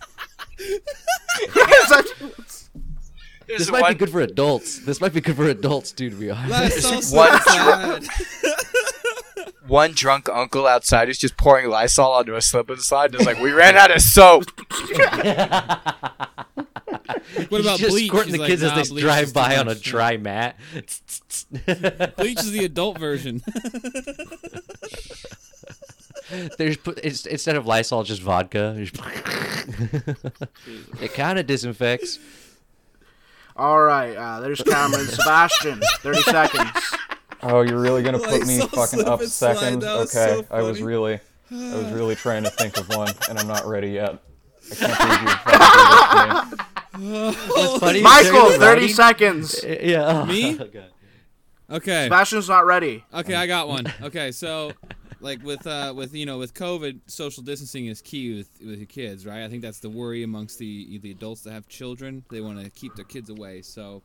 There's This might one, be good for adults. This might be good for adults, too. To be honest. One slip one drunk uncle outside who's just pouring Lysol onto a slip and slide and is like, we ran out of soap. Like, what about He's just bleach? squirting He's the like, kids nah, as they drive is too by on a dry mat. Bleach is the adult version. There's put it's, instead of Lysol, just vodka. it kind of disinfects. All right, uh, there's Cameron. Sebastian, 30 seconds. Oh, you're really gonna put me fucking up second? Okay, so I was really, I was really trying to think of one, and I'm not ready yet. I can't believe you fucking did this to me. What's funny? is Michael, during 30 writing- seconds. Yeah. oh, Me? God. Okay. Sebastian's not ready. Okay, I got one. Okay, so like with uh with you know with COVID, social distancing is key with with your kids, right? I think that's the worry amongst the the adults that have children. They want to keep their kids away. So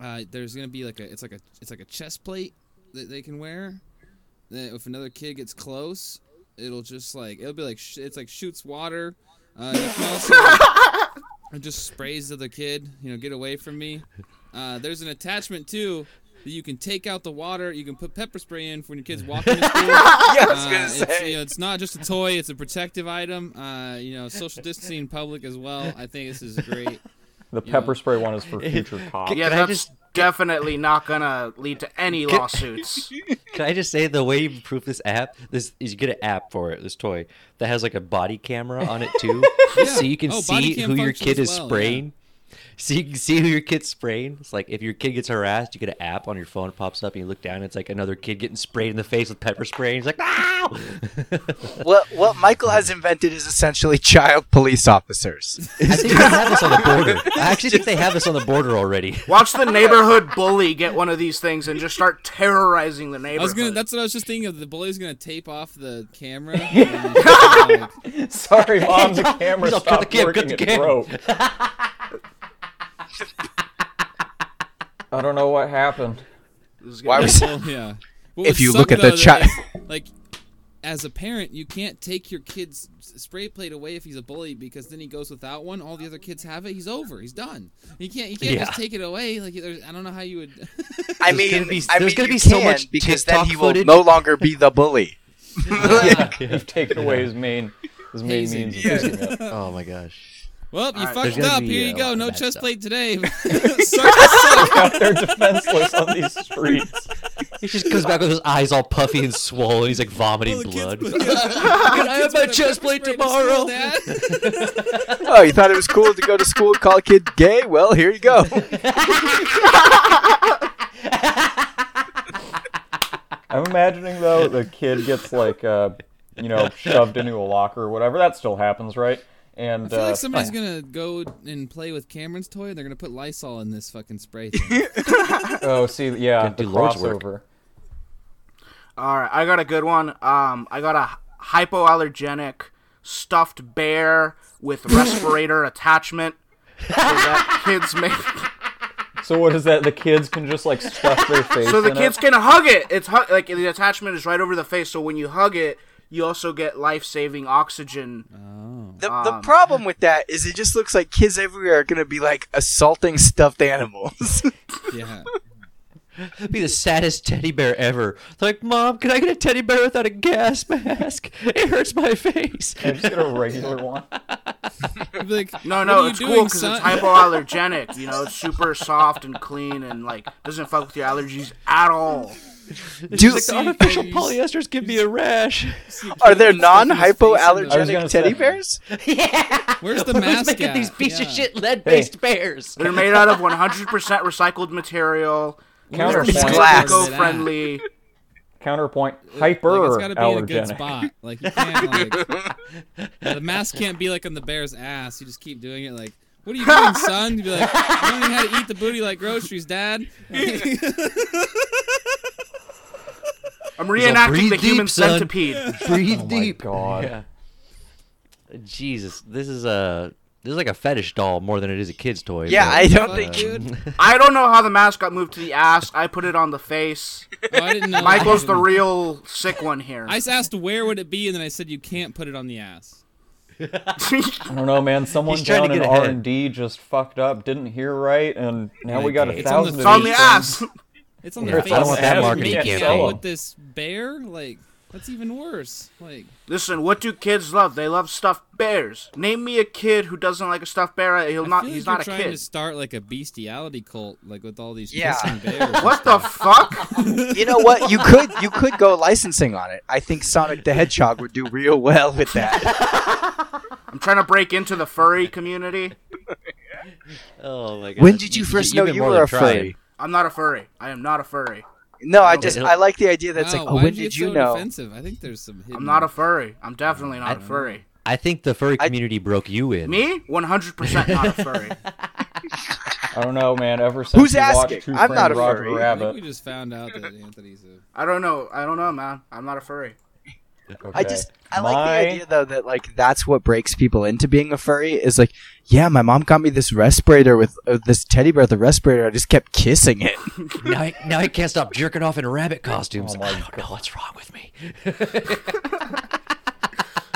uh, there's gonna be like a it's like a it's like a chest plate that they can wear. That if another kid gets close, it'll just like it'll be like sh- it's like shoots water. Uh, you can also just sprays the kid. You know, get away from me. Uh, there's an attachment too that you can take out the water. You can put pepper spray in for when your kids walk into school. yeah, I was Uh, gonna it's, say. you know, it's not just a toy; it's a protective item. Uh, you know, social distancing in public as well. I think this is great. The pepper spray one is for future cops. Yeah, Can I that's just- definitely not gonna lead to any lawsuits. Can I just say the way you improve this app? This is you get an app for it. This toy that has like a body camera on it too, so you can Oh, body see cam who your functions kid is well, yeah. spraying. So you can see who your kid's spraying. It's like if your kid gets harassed, you get an app on your phone. It pops up, and you look down. And it's like another kid getting sprayed in the face with pepper spray. And he's like, "Ow!" What what Michael has invented is essentially child police officers. I think they have this on the border. I actually think they have this on the border already. Watch the neighborhood bully get one of these things and just start terrorizing the I neighborhood. was gonna. That's what I was just thinking of. The bully's gonna tape off the camera. and just, like, Sorry, mom, the camera He's all, "Cut the stopped cam, cut working. the It cam." broke. I don't know what happened. Why gonna- was well, yeah. What If you look at the though, chi- like, as a parent, you can't take your kid's spray plate away if he's a bully because then he goes without one. All the other kids have it. He's over. He's done. You can't. You can't Yeah. just take it away. Like, there's, I don't know how you would. I There's mean, gonna be- I there's mean, gonna be so much because then he will footage. no longer be the bully. You've taken away his main, his main Hazing. means Yeah. Oh my gosh. Well, you Alright. fucked up. be, Here uh, you go. No bad chest stuff. plate today. Suck to suck. Out there defenseless on these streets. He just comes back with his eyes all puffy and swollen. He's like vomiting Well, the kids blood. Can I have my chest plate Spray to school, tomorrow? Dad. Oh, you thought it was cool to go to school and call a kid gay? Well, here you go. I'm imagining though the kid gets like, uh, you know, shoved into a locker or whatever. That still happens, right? And I feel uh, like somebody's gonna go and play with Cameron's toy. and They're gonna put Lysol in this fucking spray thing. oh, see, yeah, the do Lord's work. crossover. All right, I got a good one. Um, I got a hypoallergenic stuffed bear with respirator attachment so that kids may. So what is that? The kids can just like stuff their face. So the in kids it? can hug it. It's hu- like the attachment is right over the face. So when you hug it, you also get life-saving oxygen. The, Um, the problem with that is it just looks like kids everywhere are going to be like assaulting stuffed animals. yeah. be the saddest teddy bear ever. They're like, Mom, can I get a teddy bear without a gas mask? It hurts my face. Can I just get a regular one. Like, No, no, it's doing, cool because son?" it's hypoallergenic. You know, it's super soft and clean and like doesn't fuck with your allergies at all. Do, Like, the artificial you- polyesters give me a rash. are there Stuff in his face and non-hypoallergenic teddy say- bears? Where's the Who's mask making at? these piece of shit lead-based bears? They're made out of 100% recycled material. Counterpoint. glass. Eco-friendly. Counterpoint. Like, Hyper it's gotta be in a good allergenic. spot. Like you can't like the mask can't be like on the bear's ass. You just keep doing it like what are you doing, son? You'd be like, learning how to eat the booty like groceries, Dad. I'm reenacting "Breathe the human son." centipede. Breathe Oh my deep. God. Yeah. Jesus, this is a this is like a fetish doll more than it is a kid's toy. Yeah, but, I don't Fuck, think. dude. I don't know how the mask got moved to the ass. I put it on the face. Oh, I didn't know. Michael's the real sick one here. I just asked where would it be, and then I said you can't put it on the ass. I don't know, man. Someone He's to down in. R and D just fucked up, didn't hear right, and now we got a Okay. It's on the thousand. it's on the ass. Things. It's on Yeah, the I face. don't want that marketing campaign. with this bear, like That's even worse. Like, Listen, what do kids love? They love stuffed bears. Name me a kid who doesn't like a stuffed bear. He'll I not. feel He's not a kid. you're trying kid. to start like a bestiality cult, like with all these Yeah. kissing bears. What the fuck? You know what? You could you could go licensing on it. I think Sonic the Hedgehog would do real well with that. I'm trying to break into the furry community. Oh my god. when did you first know you've you were a trying. furry? I'm not a furry. I am not a furry. No, I just I like the idea that's Wow, like, oh, when did did you, you so know? Defensive. I think there's some. Hidden... I'm not a furry. I'm definitely not a furry. I think the furry I- community broke you in. Me? 100% not a furry. I don't know, man. Ever since Who's we watched asking? Who I'm not Framed a Roger furry. I think we just found out that Anthony's a. I don't know. I don't know, man. I'm not a furry. I just I My- like the idea though that like that's what breaks people into being a furry is like, yeah, my mom got me this respirator with uh, this teddy bear with a respirator. I just kept kissing it. now, I, now I can't stop jerking off in rabbit costumes. Oh my I don't know what's wrong with me.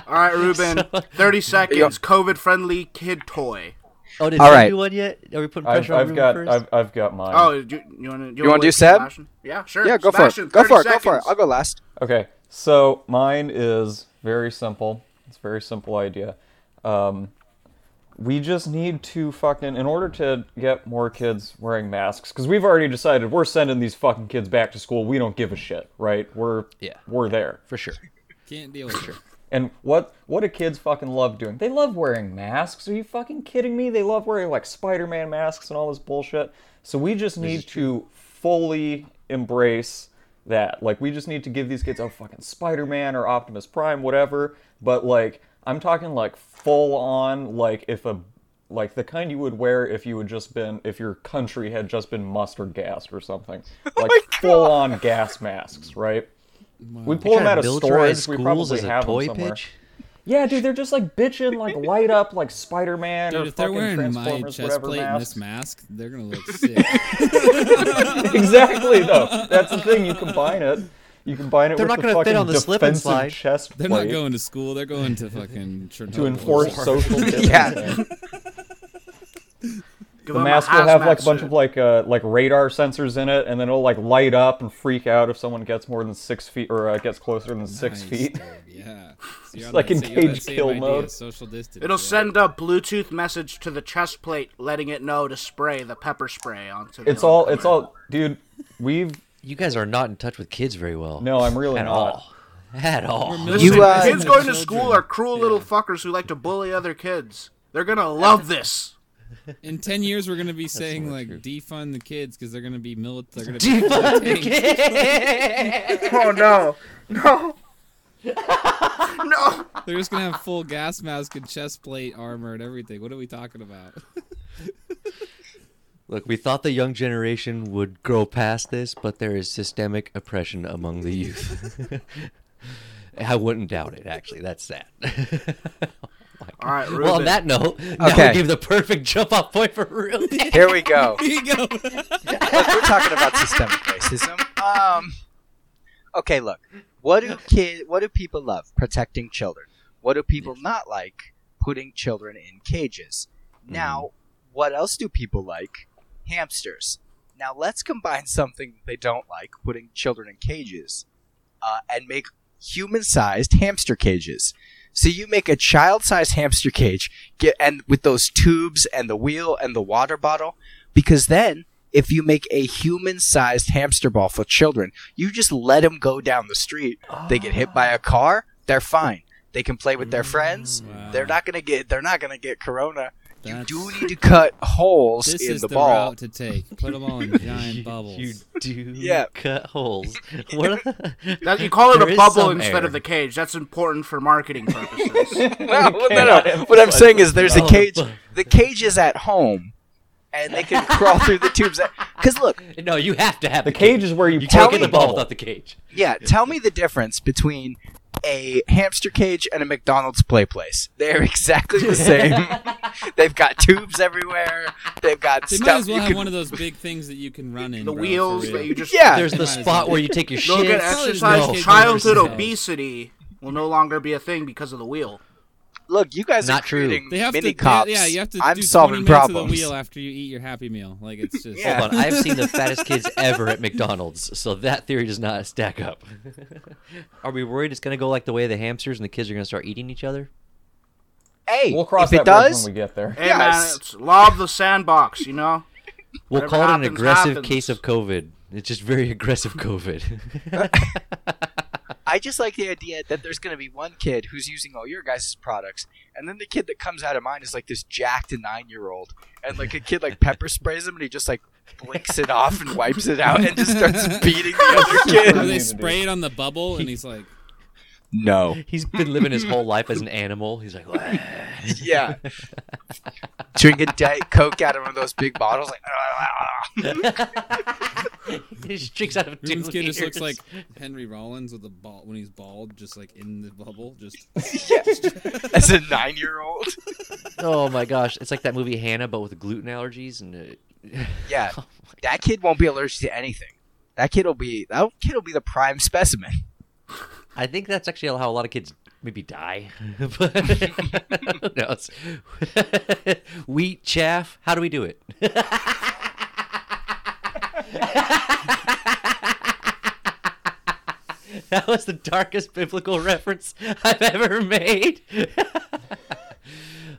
All right, Ruben. 30 seconds. COVID friendly kid toy. Oh, did All you right. do one yet? Are we putting I've, pressure on I've Ruben got first? I've, I've got mine. Oh, do, you want to You wanna do Seb? Yeah, sure. yeah, go Sebastian, for it. Go for it. Go for it. I'll go last. Okay, so mine is very simple. It's a very simple idea. Um, we just need to fucking, in order to get more kids wearing masks, because we've already decided we're sending these fucking kids back to school. We don't give a shit, right? We're Yeah. we're there. for sure. Can't deal with it. And what what do kids fucking love doing? They love wearing masks. Are you fucking kidding me? They love wearing like Spider-Man masks and all this bullshit. So we just need to fully embrace that. Like we just need to give these kids oh fucking Spider-Man or Optimus Prime, whatever. But like I'm talking like full on like if a like the kind you would wear if you had just been if your country had just been mustard gassed or something. Oh like full on gas masks, right? We pull them out of militarize stores. We probably as a have toy them somewhere. pitch. Yeah, dude, they're just like bitching, like light up, like Spider Man or if they're fucking wearing my Transformers, chest whatever plate and masks. this mask, they're gonna look sick. exactly, though. That's the thing. You combine it. You combine it They're with not the gonna fit fucking on the slip and slide. chest They're plate not going to school. They're going to fucking to enforce social distancing. Yeah. Give The mask will have like a bunch suit. of like uh, like radar sensors in it, and then it'll like light up and freak out if someone gets more than six feet or uh, gets closer than six feet. dude, Yeah. So you're like that in sa- you're on that cage kill mode. Social distance. It'll yeah. send a Bluetooth message to the chest plate, letting it know to spray the pepper spray onto. The It's all. It's all, dude. We've You guys are not in touch with kids very well. no, I'm really at not. all. At all. Listen, You, uh, kids going to school are cruel little fuckers who like to bully other kids. They're gonna love this. In ten years, we're gonna be saying like true. defund the kids because they're gonna be military. They're gonna Defund be the tanks. Oh no, no, no! They're just gonna have full gas mask and chest plate armor and everything. What are we talking about? Look, we thought the young generation would grow past this, but there is systemic oppression among the youth. I wouldn't doubt it, actually. That's sad. All right, Ruben. well, on that note, now Okay. we give the perfect jump off point for real. Here we go. Here you go. Look, we're talking about systemic racism. Um. Okay, look. What do kid? What do people love? Protecting children. What do people not like? Putting children in cages. Now, what else do people like? Hamsters. Now let's combine something they don't like, putting children in cages, uh, and make human-sized hamster cages. So you make a child-sized hamster cage, get and with those tubes and the wheel and the water bottle, because then if you make a human-sized hamster ball for children, you just let them go down the street. They get hit by a car, they're fine. They can play with their friends. Wow. They're not gonna get. They're not gonna get corona. You That's- do need to cut holes This in is the, the, ball. route to take. Put them all in giant bubbles. You do Yeah. cut holes. What a- That, you call it There a bubble instead error. of the cage. That's important for marketing purposes. no, no, no, no. What I'm saying is, there's a cage. The cage is at home, and they can crawl through the tubes. Because look, No, you have to have The cage cage. is where you, You tell the the ball without the cage. yeah, tell me the difference between a hamster cage and a McDonald's play place. They're exactly the same. They've got tubes everywhere. They've got They stuff might as well you have can. one of those big things that you can run in. the bro, wheels real. that you just yeah, There's the spot where you take your Look shit. at Probably exercise. no. Childhood obesity will no longer be a thing because of the wheel. Look, you guys Not are true. creating They have mini to, cops. yeah, you have to I'm do solving 20 minutes problems. of the wheel after you eat your Happy Meal. Like it's just Yeah. Hold on, I've seen the fattest kids ever at McDonald's, so that theory does not stack up. Are we worried it's gonna go like the way of the hamsters and the kids are gonna start eating each other? Hey, We'll cross if that it bridge does, when we get there. Hey man, it's law of the sandbox, you know. We'll Whatever call it an aggressive happens. case of COVID. It's just very aggressive COVID. I just like the idea that there's going to be one kid who's using all your guys' products, and then the kid that comes out of mine is like this jacked nine year old, and like a kid like pepper sprays him, and he just like blinks it off and wipes it out, and just starts beating the other Or kid. they spray it on the bubble, and he's like, No. He's been living his whole life as an animal. He's like, "Wah." Yeah. Drinking Diet Coke out of one of those big bottles, like. he just drinks out of two Ruben's kid just looks like Henry Rollins with a ball when he's bald, just like in the bubble, just yeah. As a nine year old. Oh my gosh, it's like that movie Hannah, but with gluten allergies and. Uh, Yeah. That kid won't be allergic to anything. That kid will be that kid will be the prime specimen. I think that's actually how a lot of kids maybe die. but? Wheat chaff. How do we do it? that was the darkest biblical reference I've ever made.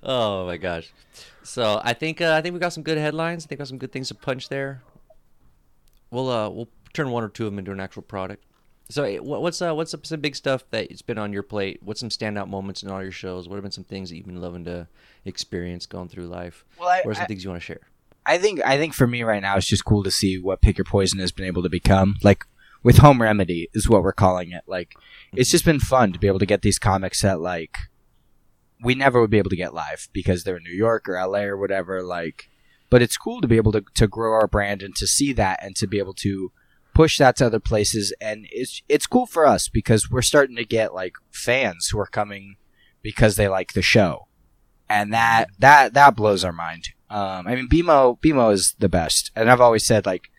oh my gosh. So I think uh, I think we got some good headlines. I think we got some good things to punch there. We'll uh we'll turn one or two of them into an actual product. So eh, what's uh what's some, some big stuff that's been on your plate? What's some standout moments in all your shows? What have been some things that you've been loving to experience going through life? Well, I, What are some I, things you want to share? I think I think for me right now it's just cool to see what Pick Your Poison has been able to become. Like with Home Remedy is what we're calling it. Like it's just been fun to be able to get these comics that like we never would be able to get live because they're in New York or LA or whatever. Like, but it's cool to be able to to grow our brand and to see that and to be able to push that to other places. And it's it's cool for us because we're starting to get like fans who are coming because they like the show, and that that that blows our mind. Um, I mean, BMO BMO is the best, and I've always said like.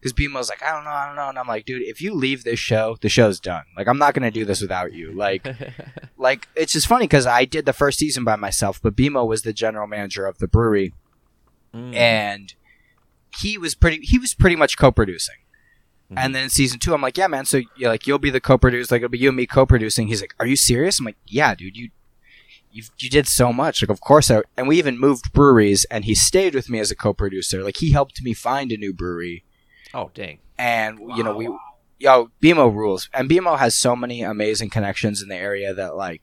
Because BMO's like, I don't know, I don't know. And I'm like, dude, if you leave this show, the show's done. Like, I'm not to do this without you. Like, like it's just funny because I did the first season by myself, but BMO was the general manager of the brewery, Mm. and he was pretty. He was pretty much co-producing. Mhm. And then in season two, I'm like, yeah, man. So you're like, you'll be the co-producer. Like, it'll be you and me co-producing. He's like, are you serious? I'm like, yeah, dude. You, you, you did so much. Like, of course. I, and we even moved breweries, and he stayed with me as a co-producer. Like, he helped me find a new brewery oh dang! and you know we yo BMO rules and BMO has so many amazing connections in the area that like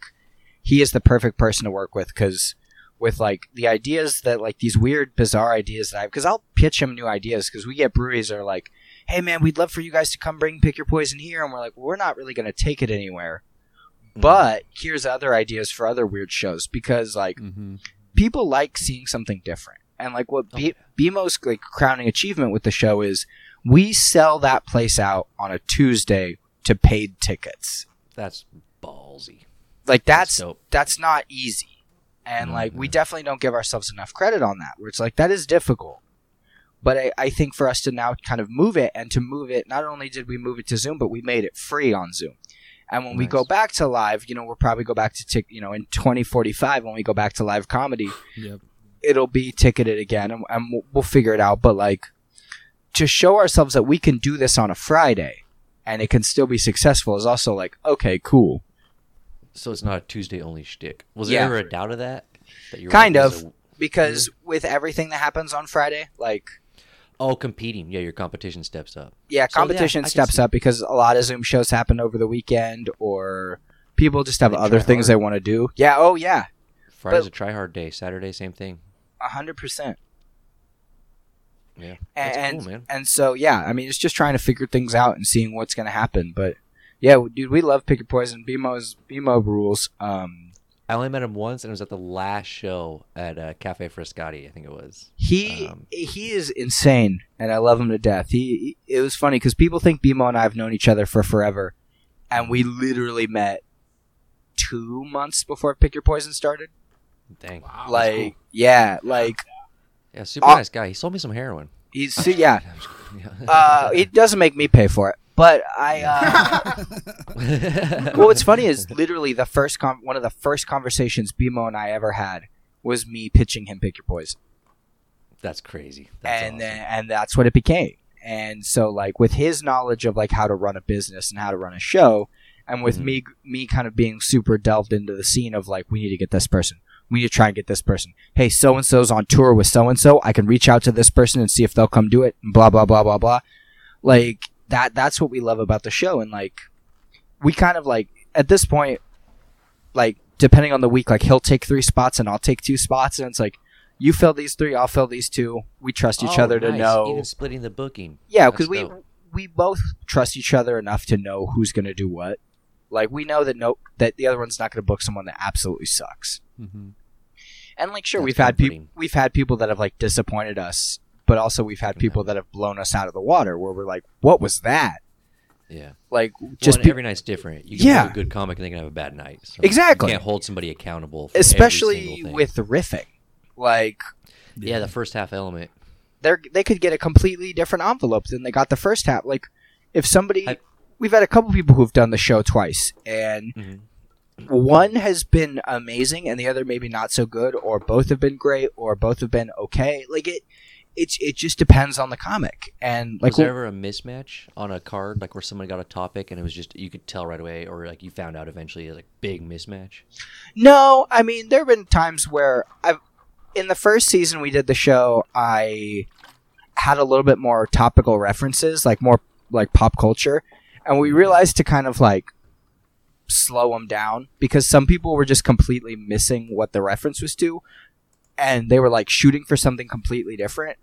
he is the perfect person to work with because with like the ideas that like these weird bizarre ideas that I because I'll pitch him new ideas because we get breweries that are like hey man we'd love for you guys to come bring pick your poison here and we're like well, we're not really going to take it anywhere Mm. but here's other ideas for other weird shows because like mm-hmm. people like seeing something different. And like what B- Oh, BMO's like crowning achievement with the show is we sell that place out on a Tuesday to paid tickets. that's ballsy. Like that's dope. that's not easy. And like we definitely don't give ourselves enough credit on that. Where it's like that is difficult. But I, I think for us to now kind of move it and to move it, not only did we move it to Zoom, but we made it free on Zoom. And when we go back to live, you know, we'll probably go back to tick, you know, in 2045 when we go back to live comedy, Yep. it'll be ticketed again and, and we'll, we'll figure it out but like to show ourselves that we can do this on a friday and it can still be successful is also like okay cool So it's not a Tuesday only shtick. Was Yeah. there ever a doubt of that? that you Kind of. this is a- because with everything that happens on friday like oh, competing. Yeah, your competition steps up. yeah So, yeah, competition steps up because a lot of zoom shows happen over the weekend or people just have other things hard. they want to do yeah oh yeah Friday's But- a try hard day. Saturday, same thing. 100% Yeah, that's and cool, man. and so yeah i mean it's just trying to figure things out and seeing what's going to happen but yeah dude we love pick your poison bmo's bmo rules um I only met him once, and it was at the last show at uh, Cafe Frescati. I think it was. He Um, he is insane, and I love him to death. He, he- it was funny because people think BMO and I have known each other for forever, and we literally met two months before Pick Your Poison started. Dang. like yeah, like Yeah, super Uh, nice guy. He sold me some heroin. he's yeah. Yeah. Uh, it doesn't make me pay for it, But I. Uh, well, what's funny is literally the first con- one of the first conversations BMO and I ever had was me pitching him "Pick Your Poison," That's crazy. That's and awesome. then and that's what it became. And so, like with his knowledge of like how to run a business and how to run a show, and with Mhm. me me kind of being super delved into the scene of like we need to get this person, we need to try and get this person. Hey, so and so's on tour with so and so. I can reach out to this person and see if they'll come do it. And blah blah blah blah blah. Like that. That's what we love about the show, and like we kind of like at this point, like depending on the week, like he'll take three spots and I'll take two spots, and it's like you fill these three, I'll fill these two. We trust each Oh, other to know. Even splitting the booking. Yeah, because we dope. we both trust each other enough to know who's going to do what. Like we know that no that the other one's not going to book someone that absolutely sucks. Mm-hmm. And like sure, That's we've had people we've had people that have like disappointed us, but also we've had people that have blown us out of the water where we're like, "What was that?" Yeah. Like Just just well, pe- every night's different. You can Yeah. have a good comic and they can have a bad night. So Exactly. You can't hold somebody accountable. For especially single thing. with riffing. Like yeah, the first half element. they they could get a completely different envelope than they got the first half. Like if somebody, I- we've had a couple people who've done the show twice, and Mhm. one has been amazing, and the other maybe not so good, or both have been great, or both have been okay. Like it, it's it just depends on the comic, and like was there ever a mismatch on a card, like where somebody got a topic and it was just you could tell right away, or like you found out eventually, like big mismatch? No, I mean there have been times where I've in the first season we did the show, I had a little bit more topical references, like more like pop culture, and we realized to kind of like slow them down because some people were just completely missing what the reference was to, and they were like shooting for something completely different,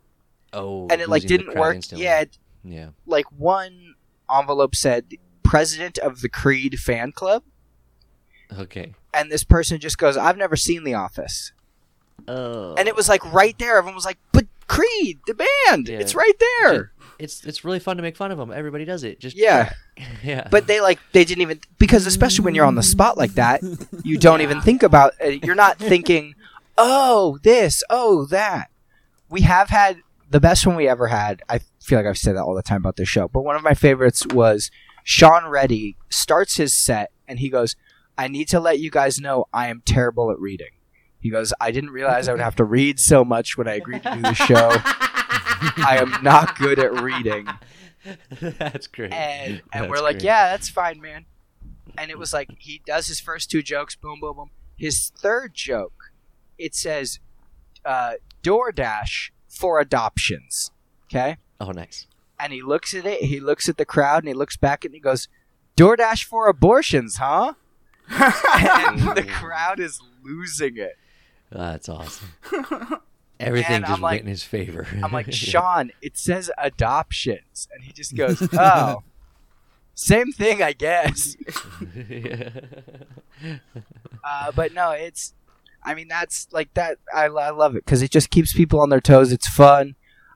Oh, and it like didn't work. instantly. Yeah, it, yeah. like one envelope said president of the Creed fan club, Okay. and this person just goes, "I've never seen The Office." Oh. and it was like right there. Everyone was like, "But Creed, the band, Yeah. it's right there." it's it's really fun to make fun of them. Everybody does it. Just Yeah, yeah. but they like they didn't even because especially when you're on the spot like that, you don't even think about. Uh, you're not thinking, "Oh, this, oh that." We have had the best one we ever had. I feel like I've said that all the time about this show, but one of my favorites was Sean Reddy starts his set and he goes, "I need to let you guys know I am terrible at reading." He goes, "I didn't realize I would have to read so much when I agreed to do the show." I am not good at reading. that's great. And and That's we're like, great. yeah, that's fine, man. And it was like he does his first two jokes, boom, boom, boom. His third joke, it says, uh, DoorDash for adoptions. Okay, Oh, nice. and he looks at it. He looks at the crowd, and he looks back, and he goes, DoorDash for abortions, huh? and the crowd is losing it. That's awesome. Everything And just I'm like- in his favor. I'm like, Sean, it says adoptions. And he just goes, oh, same thing, I guess. yeah. Uh, but no, it's, I mean, that's like that. I, I love it because it just keeps people on their toes. It's fun.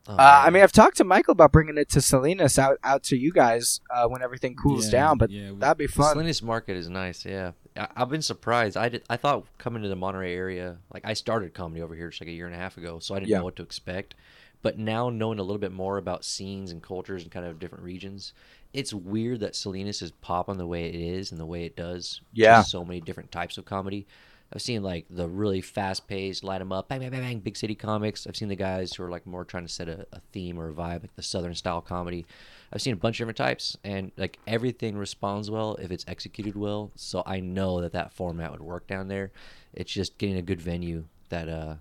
Oh, Uh, I mean, I've talked to Michael about bringing it to Salinas out, out to you guys uh, when everything cools Yeah, down, but yeah, we- that'd be fun. Salinas market is nice. Yeah, I, I've been surprised. I did. I thought coming to the Monterey area, like I started comedy over here just like a year and a half ago, so I didn't Yeah. know what to expect. But now knowing a little bit more about scenes and cultures and kind of different regions, it's weird that Salinas is popping the way it is and the way it does. Yeah. So many different types of comedy. I've seen like the really fast paced, light 'em up, bang, bang, bang, bang, big city comics. I've seen the guys who are like more trying to set a, a theme or a vibe, like the southern style comedy. I've seen a bunch of different types, and like everything responds well if it's executed well. So I know that that format would work down there. It's just getting a good venue that uh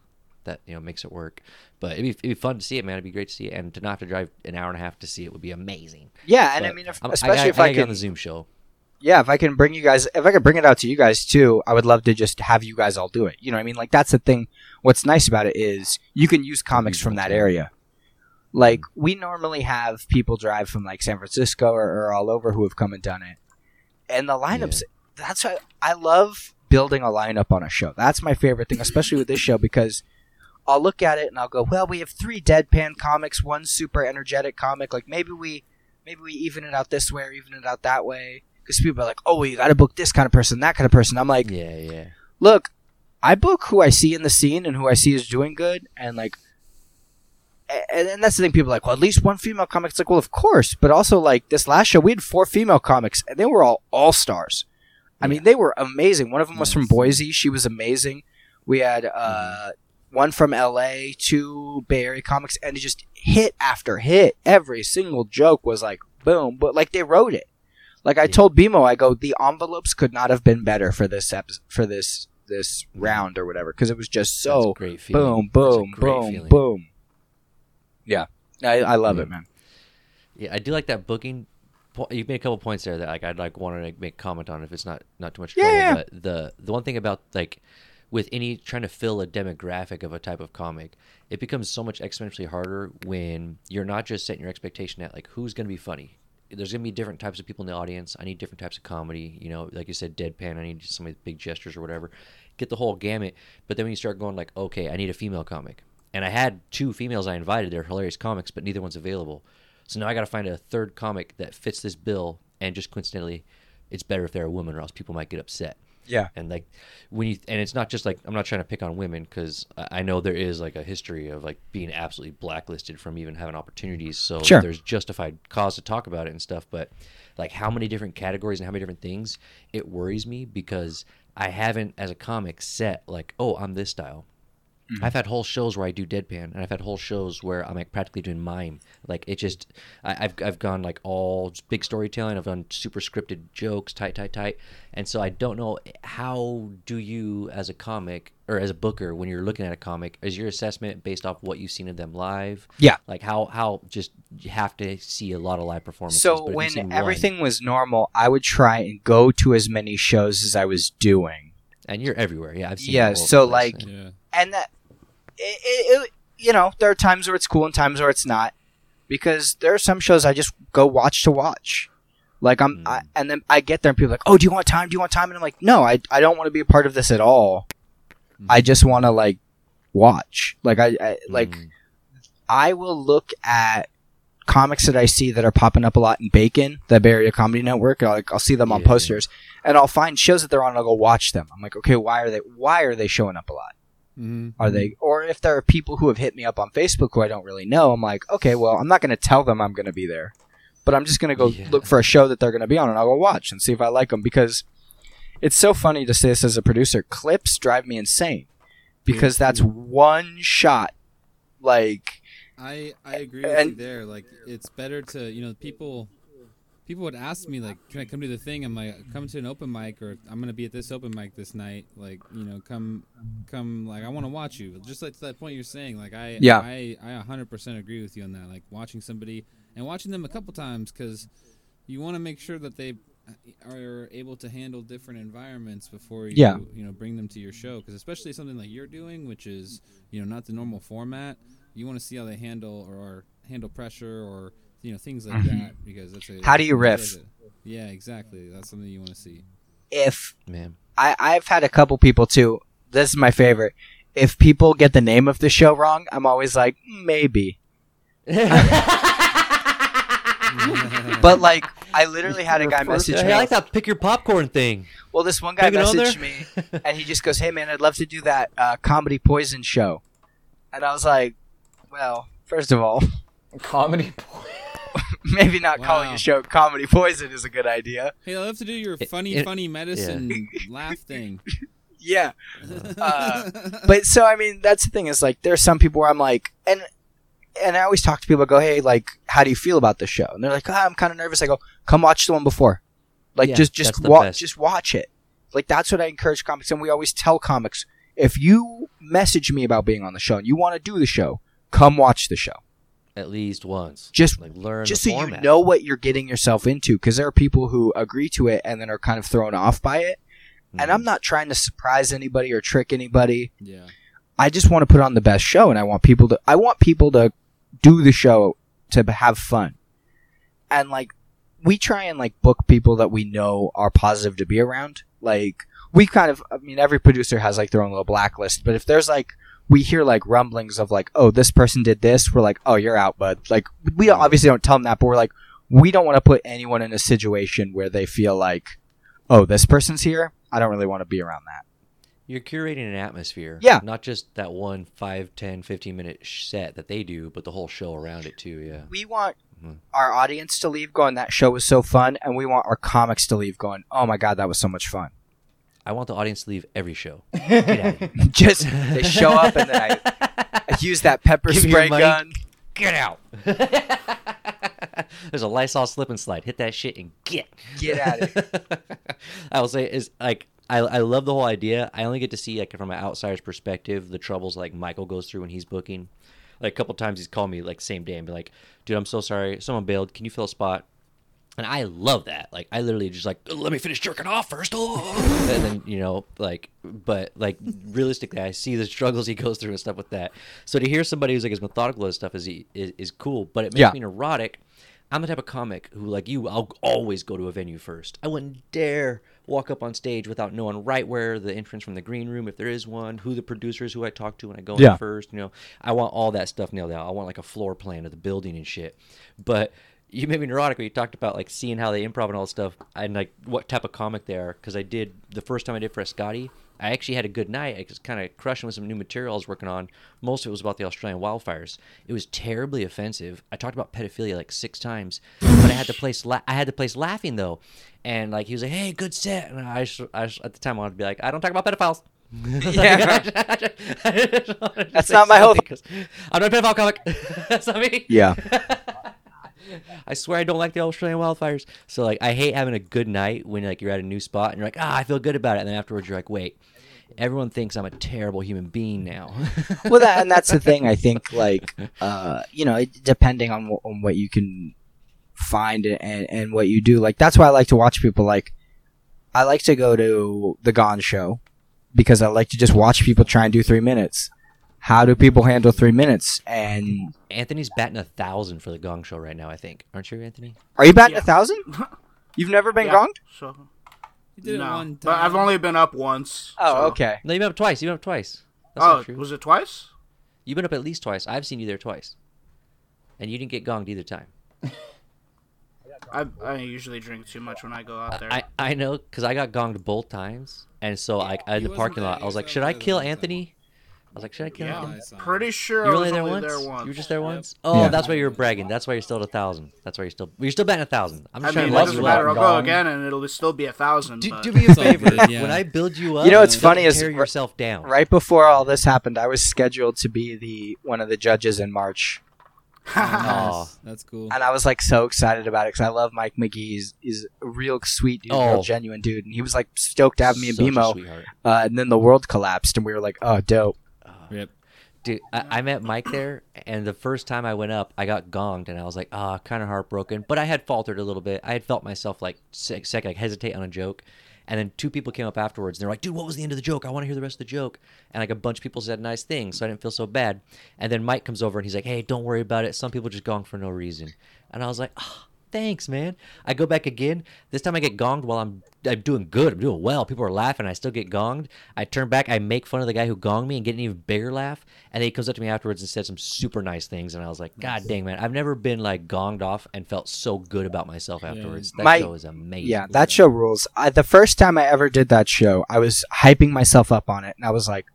that you know makes it work. But it'd be, it'd be fun to see it, man. It'd be great to see it, and to not have to drive an hour and a half to see it would be amazing. yeah, and I mean, if, I'm- especially gotta- if I, gotta get on the Zoom show. Yeah, if I can bring you guys, if I could bring it out to you guys too, I would love to just have you guys all do it. You know what I mean? Like that's the thing. What's nice about it is you can use comics from that area. Like we normally have people drive from like San Francisco or, or all over who have come and done it, and the lineups. That's why I love building a lineup on a show. That's my favorite thing, especially with this show because I'll look at it and I'll go, well, we have three deadpan comics, one super energetic comic. Like maybe we maybe we even it out this way or even it out that way. Because people are like, oh, well, you got to book this kind of person, that kind of person. I'm like, Yeah, yeah. look, I book who I see in the scene and who I see is doing good, and like and, and that's the thing. People are like, well, at least one female comic. It's like, well, of course, but also like this last show, we had four female comics, and they were all all stars. I mean, they were amazing. One of them was from Boise. She was amazing. We had uh, one from L.A., two Bay Area comics, and it just hit after hit. Every single joke was like boom, but like they wrote it. Like I Yeah. told BMO, I go, the envelopes could not have been better for this ep- for this this round or whatever because it was just so great feeling. boom, boom, boom, feeling. boom. Yeah, I, I love Yeah. it, mm. man. Yeah, I do like that booking. po- You made a couple points there that like I'd like wanted to make comment on if it's not not too much trouble. Yeah. But the the one thing about like with any trying to fill a demographic of a type of comic, it becomes so much exponentially harder when you're not just setting your expectation at like who's going to be funny. There's to be different types of people in the audience. I need different types of comedy. You know, like you said, deadpan. I need some of the big gestures or whatever. Get the whole gamut. But then when you start going like, okay, I need a female comic, and I had two females I invited. They're hilarious comics, but neither one's available. So now I got to find a third comic that fits this bill, and just coincidentally, it's better if they're a woman, or else people might get upset. Yeah. And like when you and it's not just like I'm not trying to pick on women because I know there is like a history of like being absolutely blacklisted from even having opportunities. So Sure. there's justified cause to talk about it and stuff. But like how many different categories and how many different things, it worries me because I haven't as a comic set like oh I'm this style. Mm-hmm. I've had whole shows where I do deadpan, and I've had whole shows where I'm like practically doing mime. Like it just, I, I've I've gone like all big storytelling. I've done super scripted jokes, tight, tight, tight. And so I don't know eh, how do you as a comic or as a booker when you're looking at a comic is your assessment based off what you've seen of them live? Yeah. Like how how just you have to see a lot of live performances. So but when seen one- everything was normal, I would try and go to as many shows as I was doing. and you're everywhere, yeah, I've seen. Yeah, so, like, yeah. Yeah. and that it, it, you know there are times where it's cool and times where it's not. Because there are some shows i just go watch to watch. Like i'm I, and then i get there and people are like oh do you want time? Do you want time? And i'm like no i, I don't want to be a part of this at all. I just want to like watch. Like i, I like Mm. i will look at comics that i see that are popping up a lot in bacon the bay area comedy network. I'll, like, I'll see them on posters and i'll find shows that they're on and i'll go watch them. I'm like okay why are they why are they showing up a lot Mm-hmm. are they or if there are people who have hit me up on facebook who i don't really know i'm like okay well i'm not going to tell them i'm going to be there but i'm just going to go Yeah. look for a show that they're going to be on and i'll go watch and see if i like them because it's so funny to say this as a producer clips drive me insane because that's one shot like I I agree with you there. Like it's better to you know people people would ask me like, can I come to the thing? I'm like, come to an open mic or I'm gonna be at this open mic this night. Like you know, come come like I want to watch you. Just like to that point you're saying. Like I Yeah. I I 100% agree with you on that. Like watching somebody and watching them a couple times because you want to make sure that they uh, are able to handle different environments before you Yeah. you know bring them to your show because especially something like you're doing which is you know not the normal format you want to see how they handle or handle pressure or you know things like that because that's a Mm-hmm. How do you riff? a- yeah exactly that's something you want to see if man. I, I've had a couple people too this is my favorite if people get the name of the show wrong i'm always like maybe but like i literally had a guy message me I like that pick your popcorn thing. Well, this one guy Take it on messaged me, and he just goes, "Hey, man, I'd love to do that uh, comedy poison show," and I was like, "Well, first of all, Comedy. maybe not calling a show comedy poison is a good idea." hey i love to do your funny it- funny medicine laugh thing Yeah, uh, but so I mean, that's the thing is like there's some people where I'm like, and and I always talk to people. I go, "Hey, like, how do you feel about the show?" And they're like, ah, "I'm kind of nervous." I go, "Come watch the one before, like Yeah, just just watch just watch it." Like that's what I encourage comics, and we always tell comics if you message me about being on the show and you want to do the show, come watch the show. At least once. Just like learn just so format. you know what you're getting yourself into because there are people who agree to it and then are kind of thrown off by it and Mhm. i'm not trying to surprise anybody or trick anybody yeah i just want to put on the best show and i want people to i want people to do the show to have fun and like we try and like book people that we know are positive to be around like we kind of i mean every producer has like their own little blacklist but if there's like we hear like rumblings of like oh this person did this we're like oh you're out bud like we don't, obviously don't tell them that but we're like we don't want to put anyone in a situation where they feel like oh this person's here i don't really want to be around that You're curating an atmosphere. Yeah. Not just that one 5, 10, 15 minute set that they do, but the whole show around it too. Yeah. We want Mhm. our audience to leave going, that show was so fun, and we want our comics to leave going, oh my god, that was so much fun. I want the audience to leave every show. Get out of here. Just they show up and then I, I use that pepper Give me your spray money. gun. Get out. There's a Lysol slip and slide. Hit that shit and get. Get at it. I will say is like I, I love the whole idea. I only get to see like from an outsider's perspective the troubles like Michael goes through when he's booking. Like a couple times he's called me like same day and be like, "Dude, I'm so sorry. Someone bailed. Can you fill a spot?" And I love that. Like I literally just like oh, let me finish jerking off first. Oh. and then you know like but like realistically I see the struggles he goes through and stuff with that. So to hear somebody who's like as methodical as stuff is he is, is cool, but it makes Yeah. me neurotic. I'm the type of comic who, like you, I'll always go to a venue first. I wouldn't dare walk up on stage without knowing right where the entrance from the green room, if there is one, who the producers, who I talk to when I go Yeah. in first. You know, I want all that stuff nailed out. I want like a floor plan of the building and shit. But you made me neurotic when you talked about like seeing how they improv and all that stuff and like what type of comic they are. Because I did the first time I did for Scotty, I actually had a good night. I was kind of crushing with some new material I was working on. Most of it was about the Australian wildfires. It was terribly offensive. I talked about pedophilia like six times, but I had to place la- I had to place laughing though, and like he was like, "Hey, good set," and I, just, I just, at the time I wanted to be like, "I don't talk about pedophiles." Yeah. That's not my whole- I'm not a pedophile comic. That's not me. Yeah. I swear I don't like the Australian wildfires. So like I hate having a good night when like you're at a new spot and you're like, ah, I feel good about it, and then afterwards you're like, wait, everyone thinks I'm a terrible human being now. well, that and that's the thing. I think like uh, you know, it, depending on wh- on what you can find and and what you do, like that's why I like to watch people. Like I like to go to the Gong Show because I like to just watch people try and do three minutes. How do people handle three minutes? And Anthony's batting a thousand for the Gong Show right now. I think, aren't you, Anthony? are you batting Yeah. a thousand? You've never been Yeah, gonged? So You did it no, one time. but I've only been up once. Oh, so- okay. No, you've been up twice. You've been up twice. That's Oh, not true. was it twice? You've been up at least twice. I've seen you there twice, and you didn't get gonged either time. I I usually drink too much when I go out there. I, I know because I got gonged both times, and so I in the parking lot, I was was like, should I kill whole time. Anthony? I was like, should I kill yeah, Anthony? I'm I saw pretty sure You I were only there only once? there once. You were just there Yep. once? Oh, Yeah. that's why you were bragging. That's why you're still at a thousand. That's why you're still you're still batting a thousand. I'm I just mean, trying it to let you matter. up. I'll go again, and it'll still be a thousand. Do, do me a favor. yeah. When I build you up, You know what's funny is tear r- yourself down. Right before all this happened, I was scheduled to be the one of the judges in March. Aw. Nice. That's cool. and I was like so excited about it because I love Mike McGee. He's, he's a real sweet dude, Oh. real genuine dude, and he was like stoked to have me in Such a BMO. Uh, and then the world collapsed, and we were like, "Oh, dope." Rip. Dude, I, I met Mike there, and the first time I went up, I got gonged, and I was like, ah, kind of heartbroken. But I had faltered a little bit. I had felt myself like sec, second, like hesitate on a joke, and then two people came up afterwards, and they're like, dude, what was the end of the joke? I want to hear the rest of the joke. And like a bunch of people said nice things, so I didn't feel so bad. And then Mike comes over, and he's like, hey, don't worry about it. Some people just gong for no reason. And I was like, ah. Thanks, man. I go back again. This time I get gonged while I'm I'm doing good. I'm doing well. People are laughing. I still get gonged. I turn back. I make fun of the guy who gonged me and get an even bigger laugh. And then he comes up to me afterwards and said some super nice things. And I was like, God dang, man. I've never been like gonged off and felt so good about myself afterwards. That My- show is amazing. Yeah, that show rules. I, the first time I ever did that show, I was hyping myself up on it, and I was like,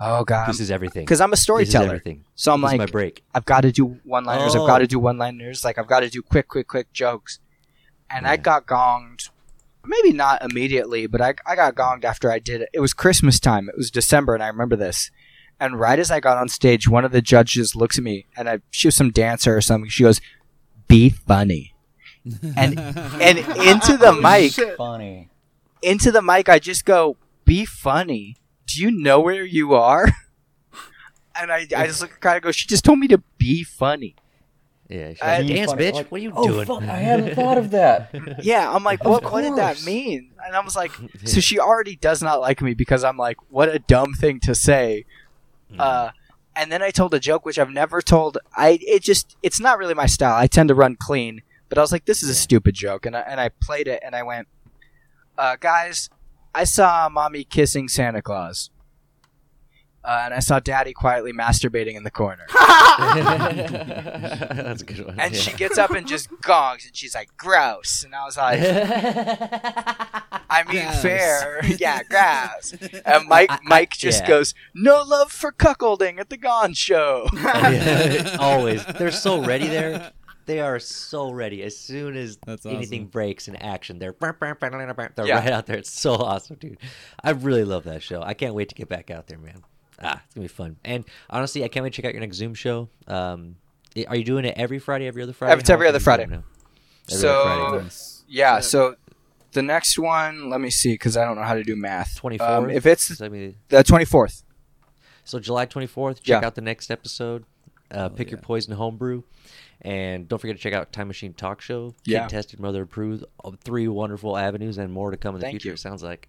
"Oh god," This is everything. because I'm a This is storyteller. everything. So I'm This is like, my break. I've got to do one-liners. I've Oh. got to do one-liners. Like I've got to do quick, quick, quick jokes. And I got gonged. Maybe not immediately, but I, I got gonged after I did it. It was Christmas time. It was December, and I remember this. And right as I got on stage, one of the judges looks at me, and I she was some dancer or something. She goes, "Be funny." And and into the oh, mic, Shit. Funny. into the mic, I just go, "Be funny." Do you know where you are? And I, I just look kind of go. She just told me to be funny. Yeah. she's I- like, Dance, funny. bitch. Like, what are you oh, doing? fuck, I hadn't thought of that. Yeah, I'm like, what, what did that mean? And I was like, so she already does not like me because I'm like, what a dumb thing to say. Uh, and then I told a joke which I've never told. I it just it's not really my style. I tend to run clean, but I was like, this is a stupid joke, and I, and I played it, and I went, uh, guys, I saw mommy kissing Santa Claus. Uh, and I saw Daddy quietly masturbating in the corner. That's a good one. And yeah. she gets up and just gongs, and she's like, "Gross!" And I was like, I mean Grass. fair. yeah, grass. And Mike I- I- Mike just yeah. goes, "No love for cuckolding at the Gong Show." Yeah, Always. They're so ready there. They are so ready. As soon as That's anything awesome. breaks in action, they're they're Yeah. right out there. It's so awesome, dude. I really love that show. I can't wait to get back out there, man. Ah, it's gonna be fun. And honestly, I can't wait to check out your next Zoom show. Um, are you doing it every Friday, every other Friday? It's How every other Friday. doing it now? Every So- other Friday. Nice. yeah. So the next one, let me see, because I don't know how to do math. Twenty Um, if it's I the twenty fourth. So July 24th, check Yeah. out the next episode. Uh, pick your poison home remedy, and don't forget to check out Time Machine Talk Show. Yeah. Kid tested, mother approved. Three wonderful avenues and more to come in the Thank future. you. It sounds like.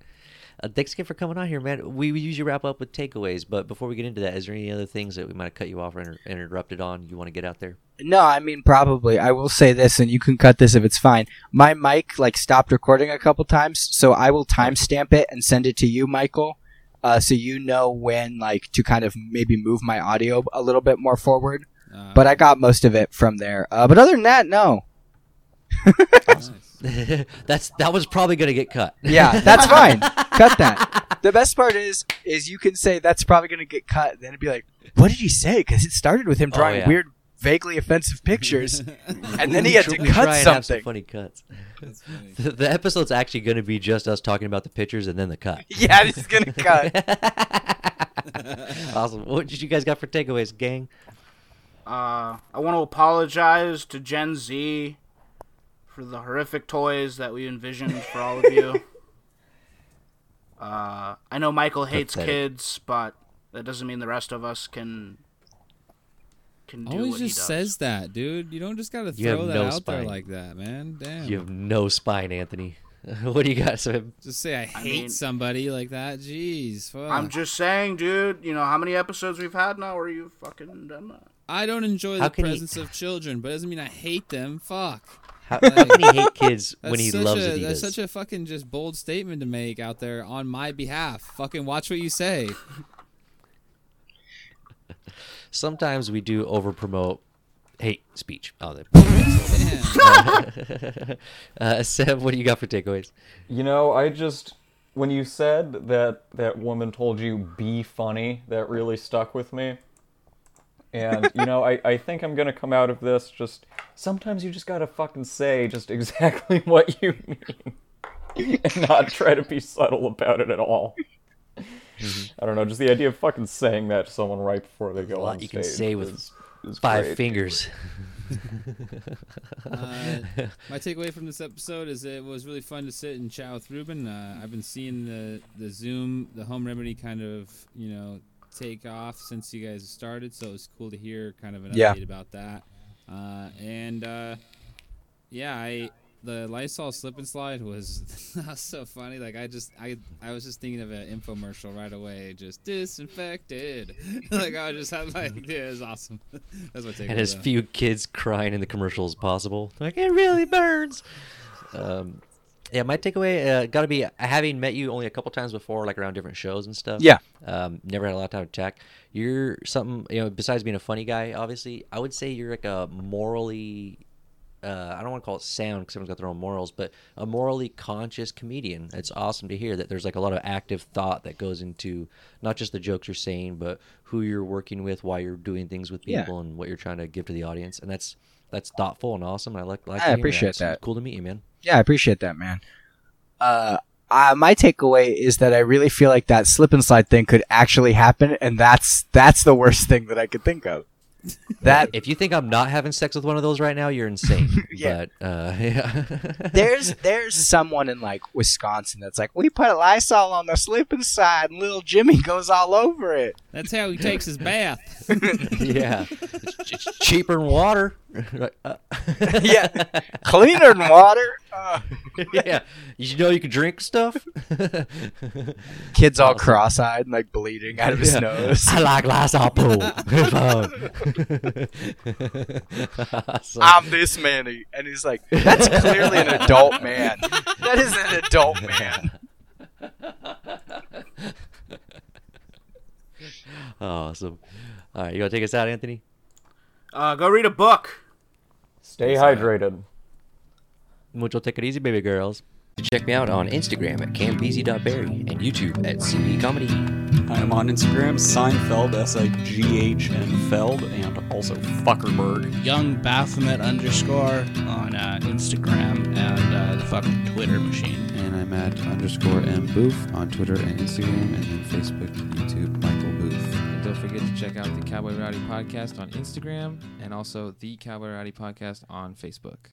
Uh, thanks again for coming on here, man. We, we usually wrap up with takeaways, but before we get into that, is there any other things that we might have cut you off or inter- interrupted on you want to get out there? No, I mean probably. I will say this, and you can cut this if it's fine. My mic like stopped recording a couple times, so I will timestamp it and send it to you, Michael, uh, so you know when like to kind of maybe move my audio a little bit more forward. Uh, But I got most of it from there. Uh, but other than that, no. That's that was probably gonna get cut. Yeah, that's fine. cut that. The best part is, is you can say that's probably going to get cut. Then it'd be like, what did he say? Because it started with him Oh, drawing yeah. weird, vaguely offensive pictures, and then he had to We cut try and have some something. funny cuts. That's funny. The, the episode's actually going to be just us talking about the pictures and then the cut. Yeah, he's gonna cut. awesome. What did you guys got for takeaways, gang? Uh, I want to apologize to Gen Z for the horrific toys that we envisioned for all of you. Uh, I know Michael hates Pathetic. kids, but that doesn't mean the rest of us can can do Always what he just does. says that, dude. You don't just gotta You have throw that no out there like that, man. Damn. You have no spine, Anthony. what do you got, Sam? Just say I hate mean- somebody like that. Jeez. Fuck. I'm just saying, dude. You know how many episodes we've had now where you fucking done that? I don't enjoy How the can he- presence of children, but it doesn't mean I hate them. Fuck. How, how can he hate kids That's when he such loves a, Adidas? That's such a fucking just bold statement to make out there on my behalf. Fucking watch what you say. Sometimes we do over promote hate speech. Oh, the uh, Seb, what do you got for takeaways? You know, I just when you said that that woman told you be funny, that really stuck with me. And you know, I, I think I'm gonna come out of this just sometimes you just gotta fucking say just exactly what you mean and not try to be subtle about it at all. I don't know, just the idea of fucking saying that to someone right before they go A lot on you stage. can say with is- is Five great. fingers. Uh, my takeaway from this episode is it was really fun to sit and chat with Ruben. Uh, I've been seeing the the Zoom, the home remedy kind of you know take off since you guys started, so it was cool to hear kind of an Yeah. update about that. Uh, and uh, yeah, I the Lysol slip and slide was that was so funny. Like I just I I was just thinking of an infomercial right away, just disinfected. like I just had like yeah, it was awesome. That's my takeaway. and as few kids crying in the commercial as possible. Like it really burns. Um, yeah, my takeaway uh, got to be having met you only a couple times before, like around different shows and stuff. Yeah. Um, never had a lot of time to chat. You're something you know. Besides being a funny guy, obviously, I would say you're like a morally. Uh, I don't want to call it sound because everyone's got their own morals, but a morally conscious comedian. It's awesome to hear that there's like a lot of active thought that goes into not just the jokes you're saying, but who you're working with, why you're doing things with Yeah. people, and what you're trying to give to the audience. And that's that's thoughtful and awesome. I like. like I appreciate It's that. Cool to meet you, man. Yeah, I appreciate that, man. Uh, uh, my takeaway is that I really feel like that slip and slide thing could actually happen, and that's that's the worst thing that I could think of. That If you think I'm not having sex with one of those right now, you're insane. Yeah. But uh, yeah. there's there's someone in like Wisconsin that's like, we put a Lysol on the slip and slide, and little Jimmy goes all over it. That's how he takes his bath. yeah, it's, it's cheaper than water. Uh, yeah, cleaner than water. Uh, yeah. You know you can drink stuff. kid's all cross-eyed and like bleeding out of his Yeah. nose. I like Lysol pool. Awesome. I'm this man, and he's like, that's clearly an adult man. That is an adult man. awesome. All right, you gonna take us out, Anthony? Uh, go read a book. Stay hydrated. Mucho take it easy, baby girls. check me out on Instagram at campeasy.berry and YouTube at CB Comedy. I'm on Instagram, Seinfeld, S I G H N Feld, and also Fuckerberg. Young Baphomet underscore on uh, Instagram and uh, the fucking Twitter machine. And I'm at underscore M Booth on Twitter and Instagram, and then Facebook, YouTube, Michael Booth. And don't forget to check out the Cowboy Rowdy Podcast on Instagram and also the Cowboy Rowdy Podcast on Facebook.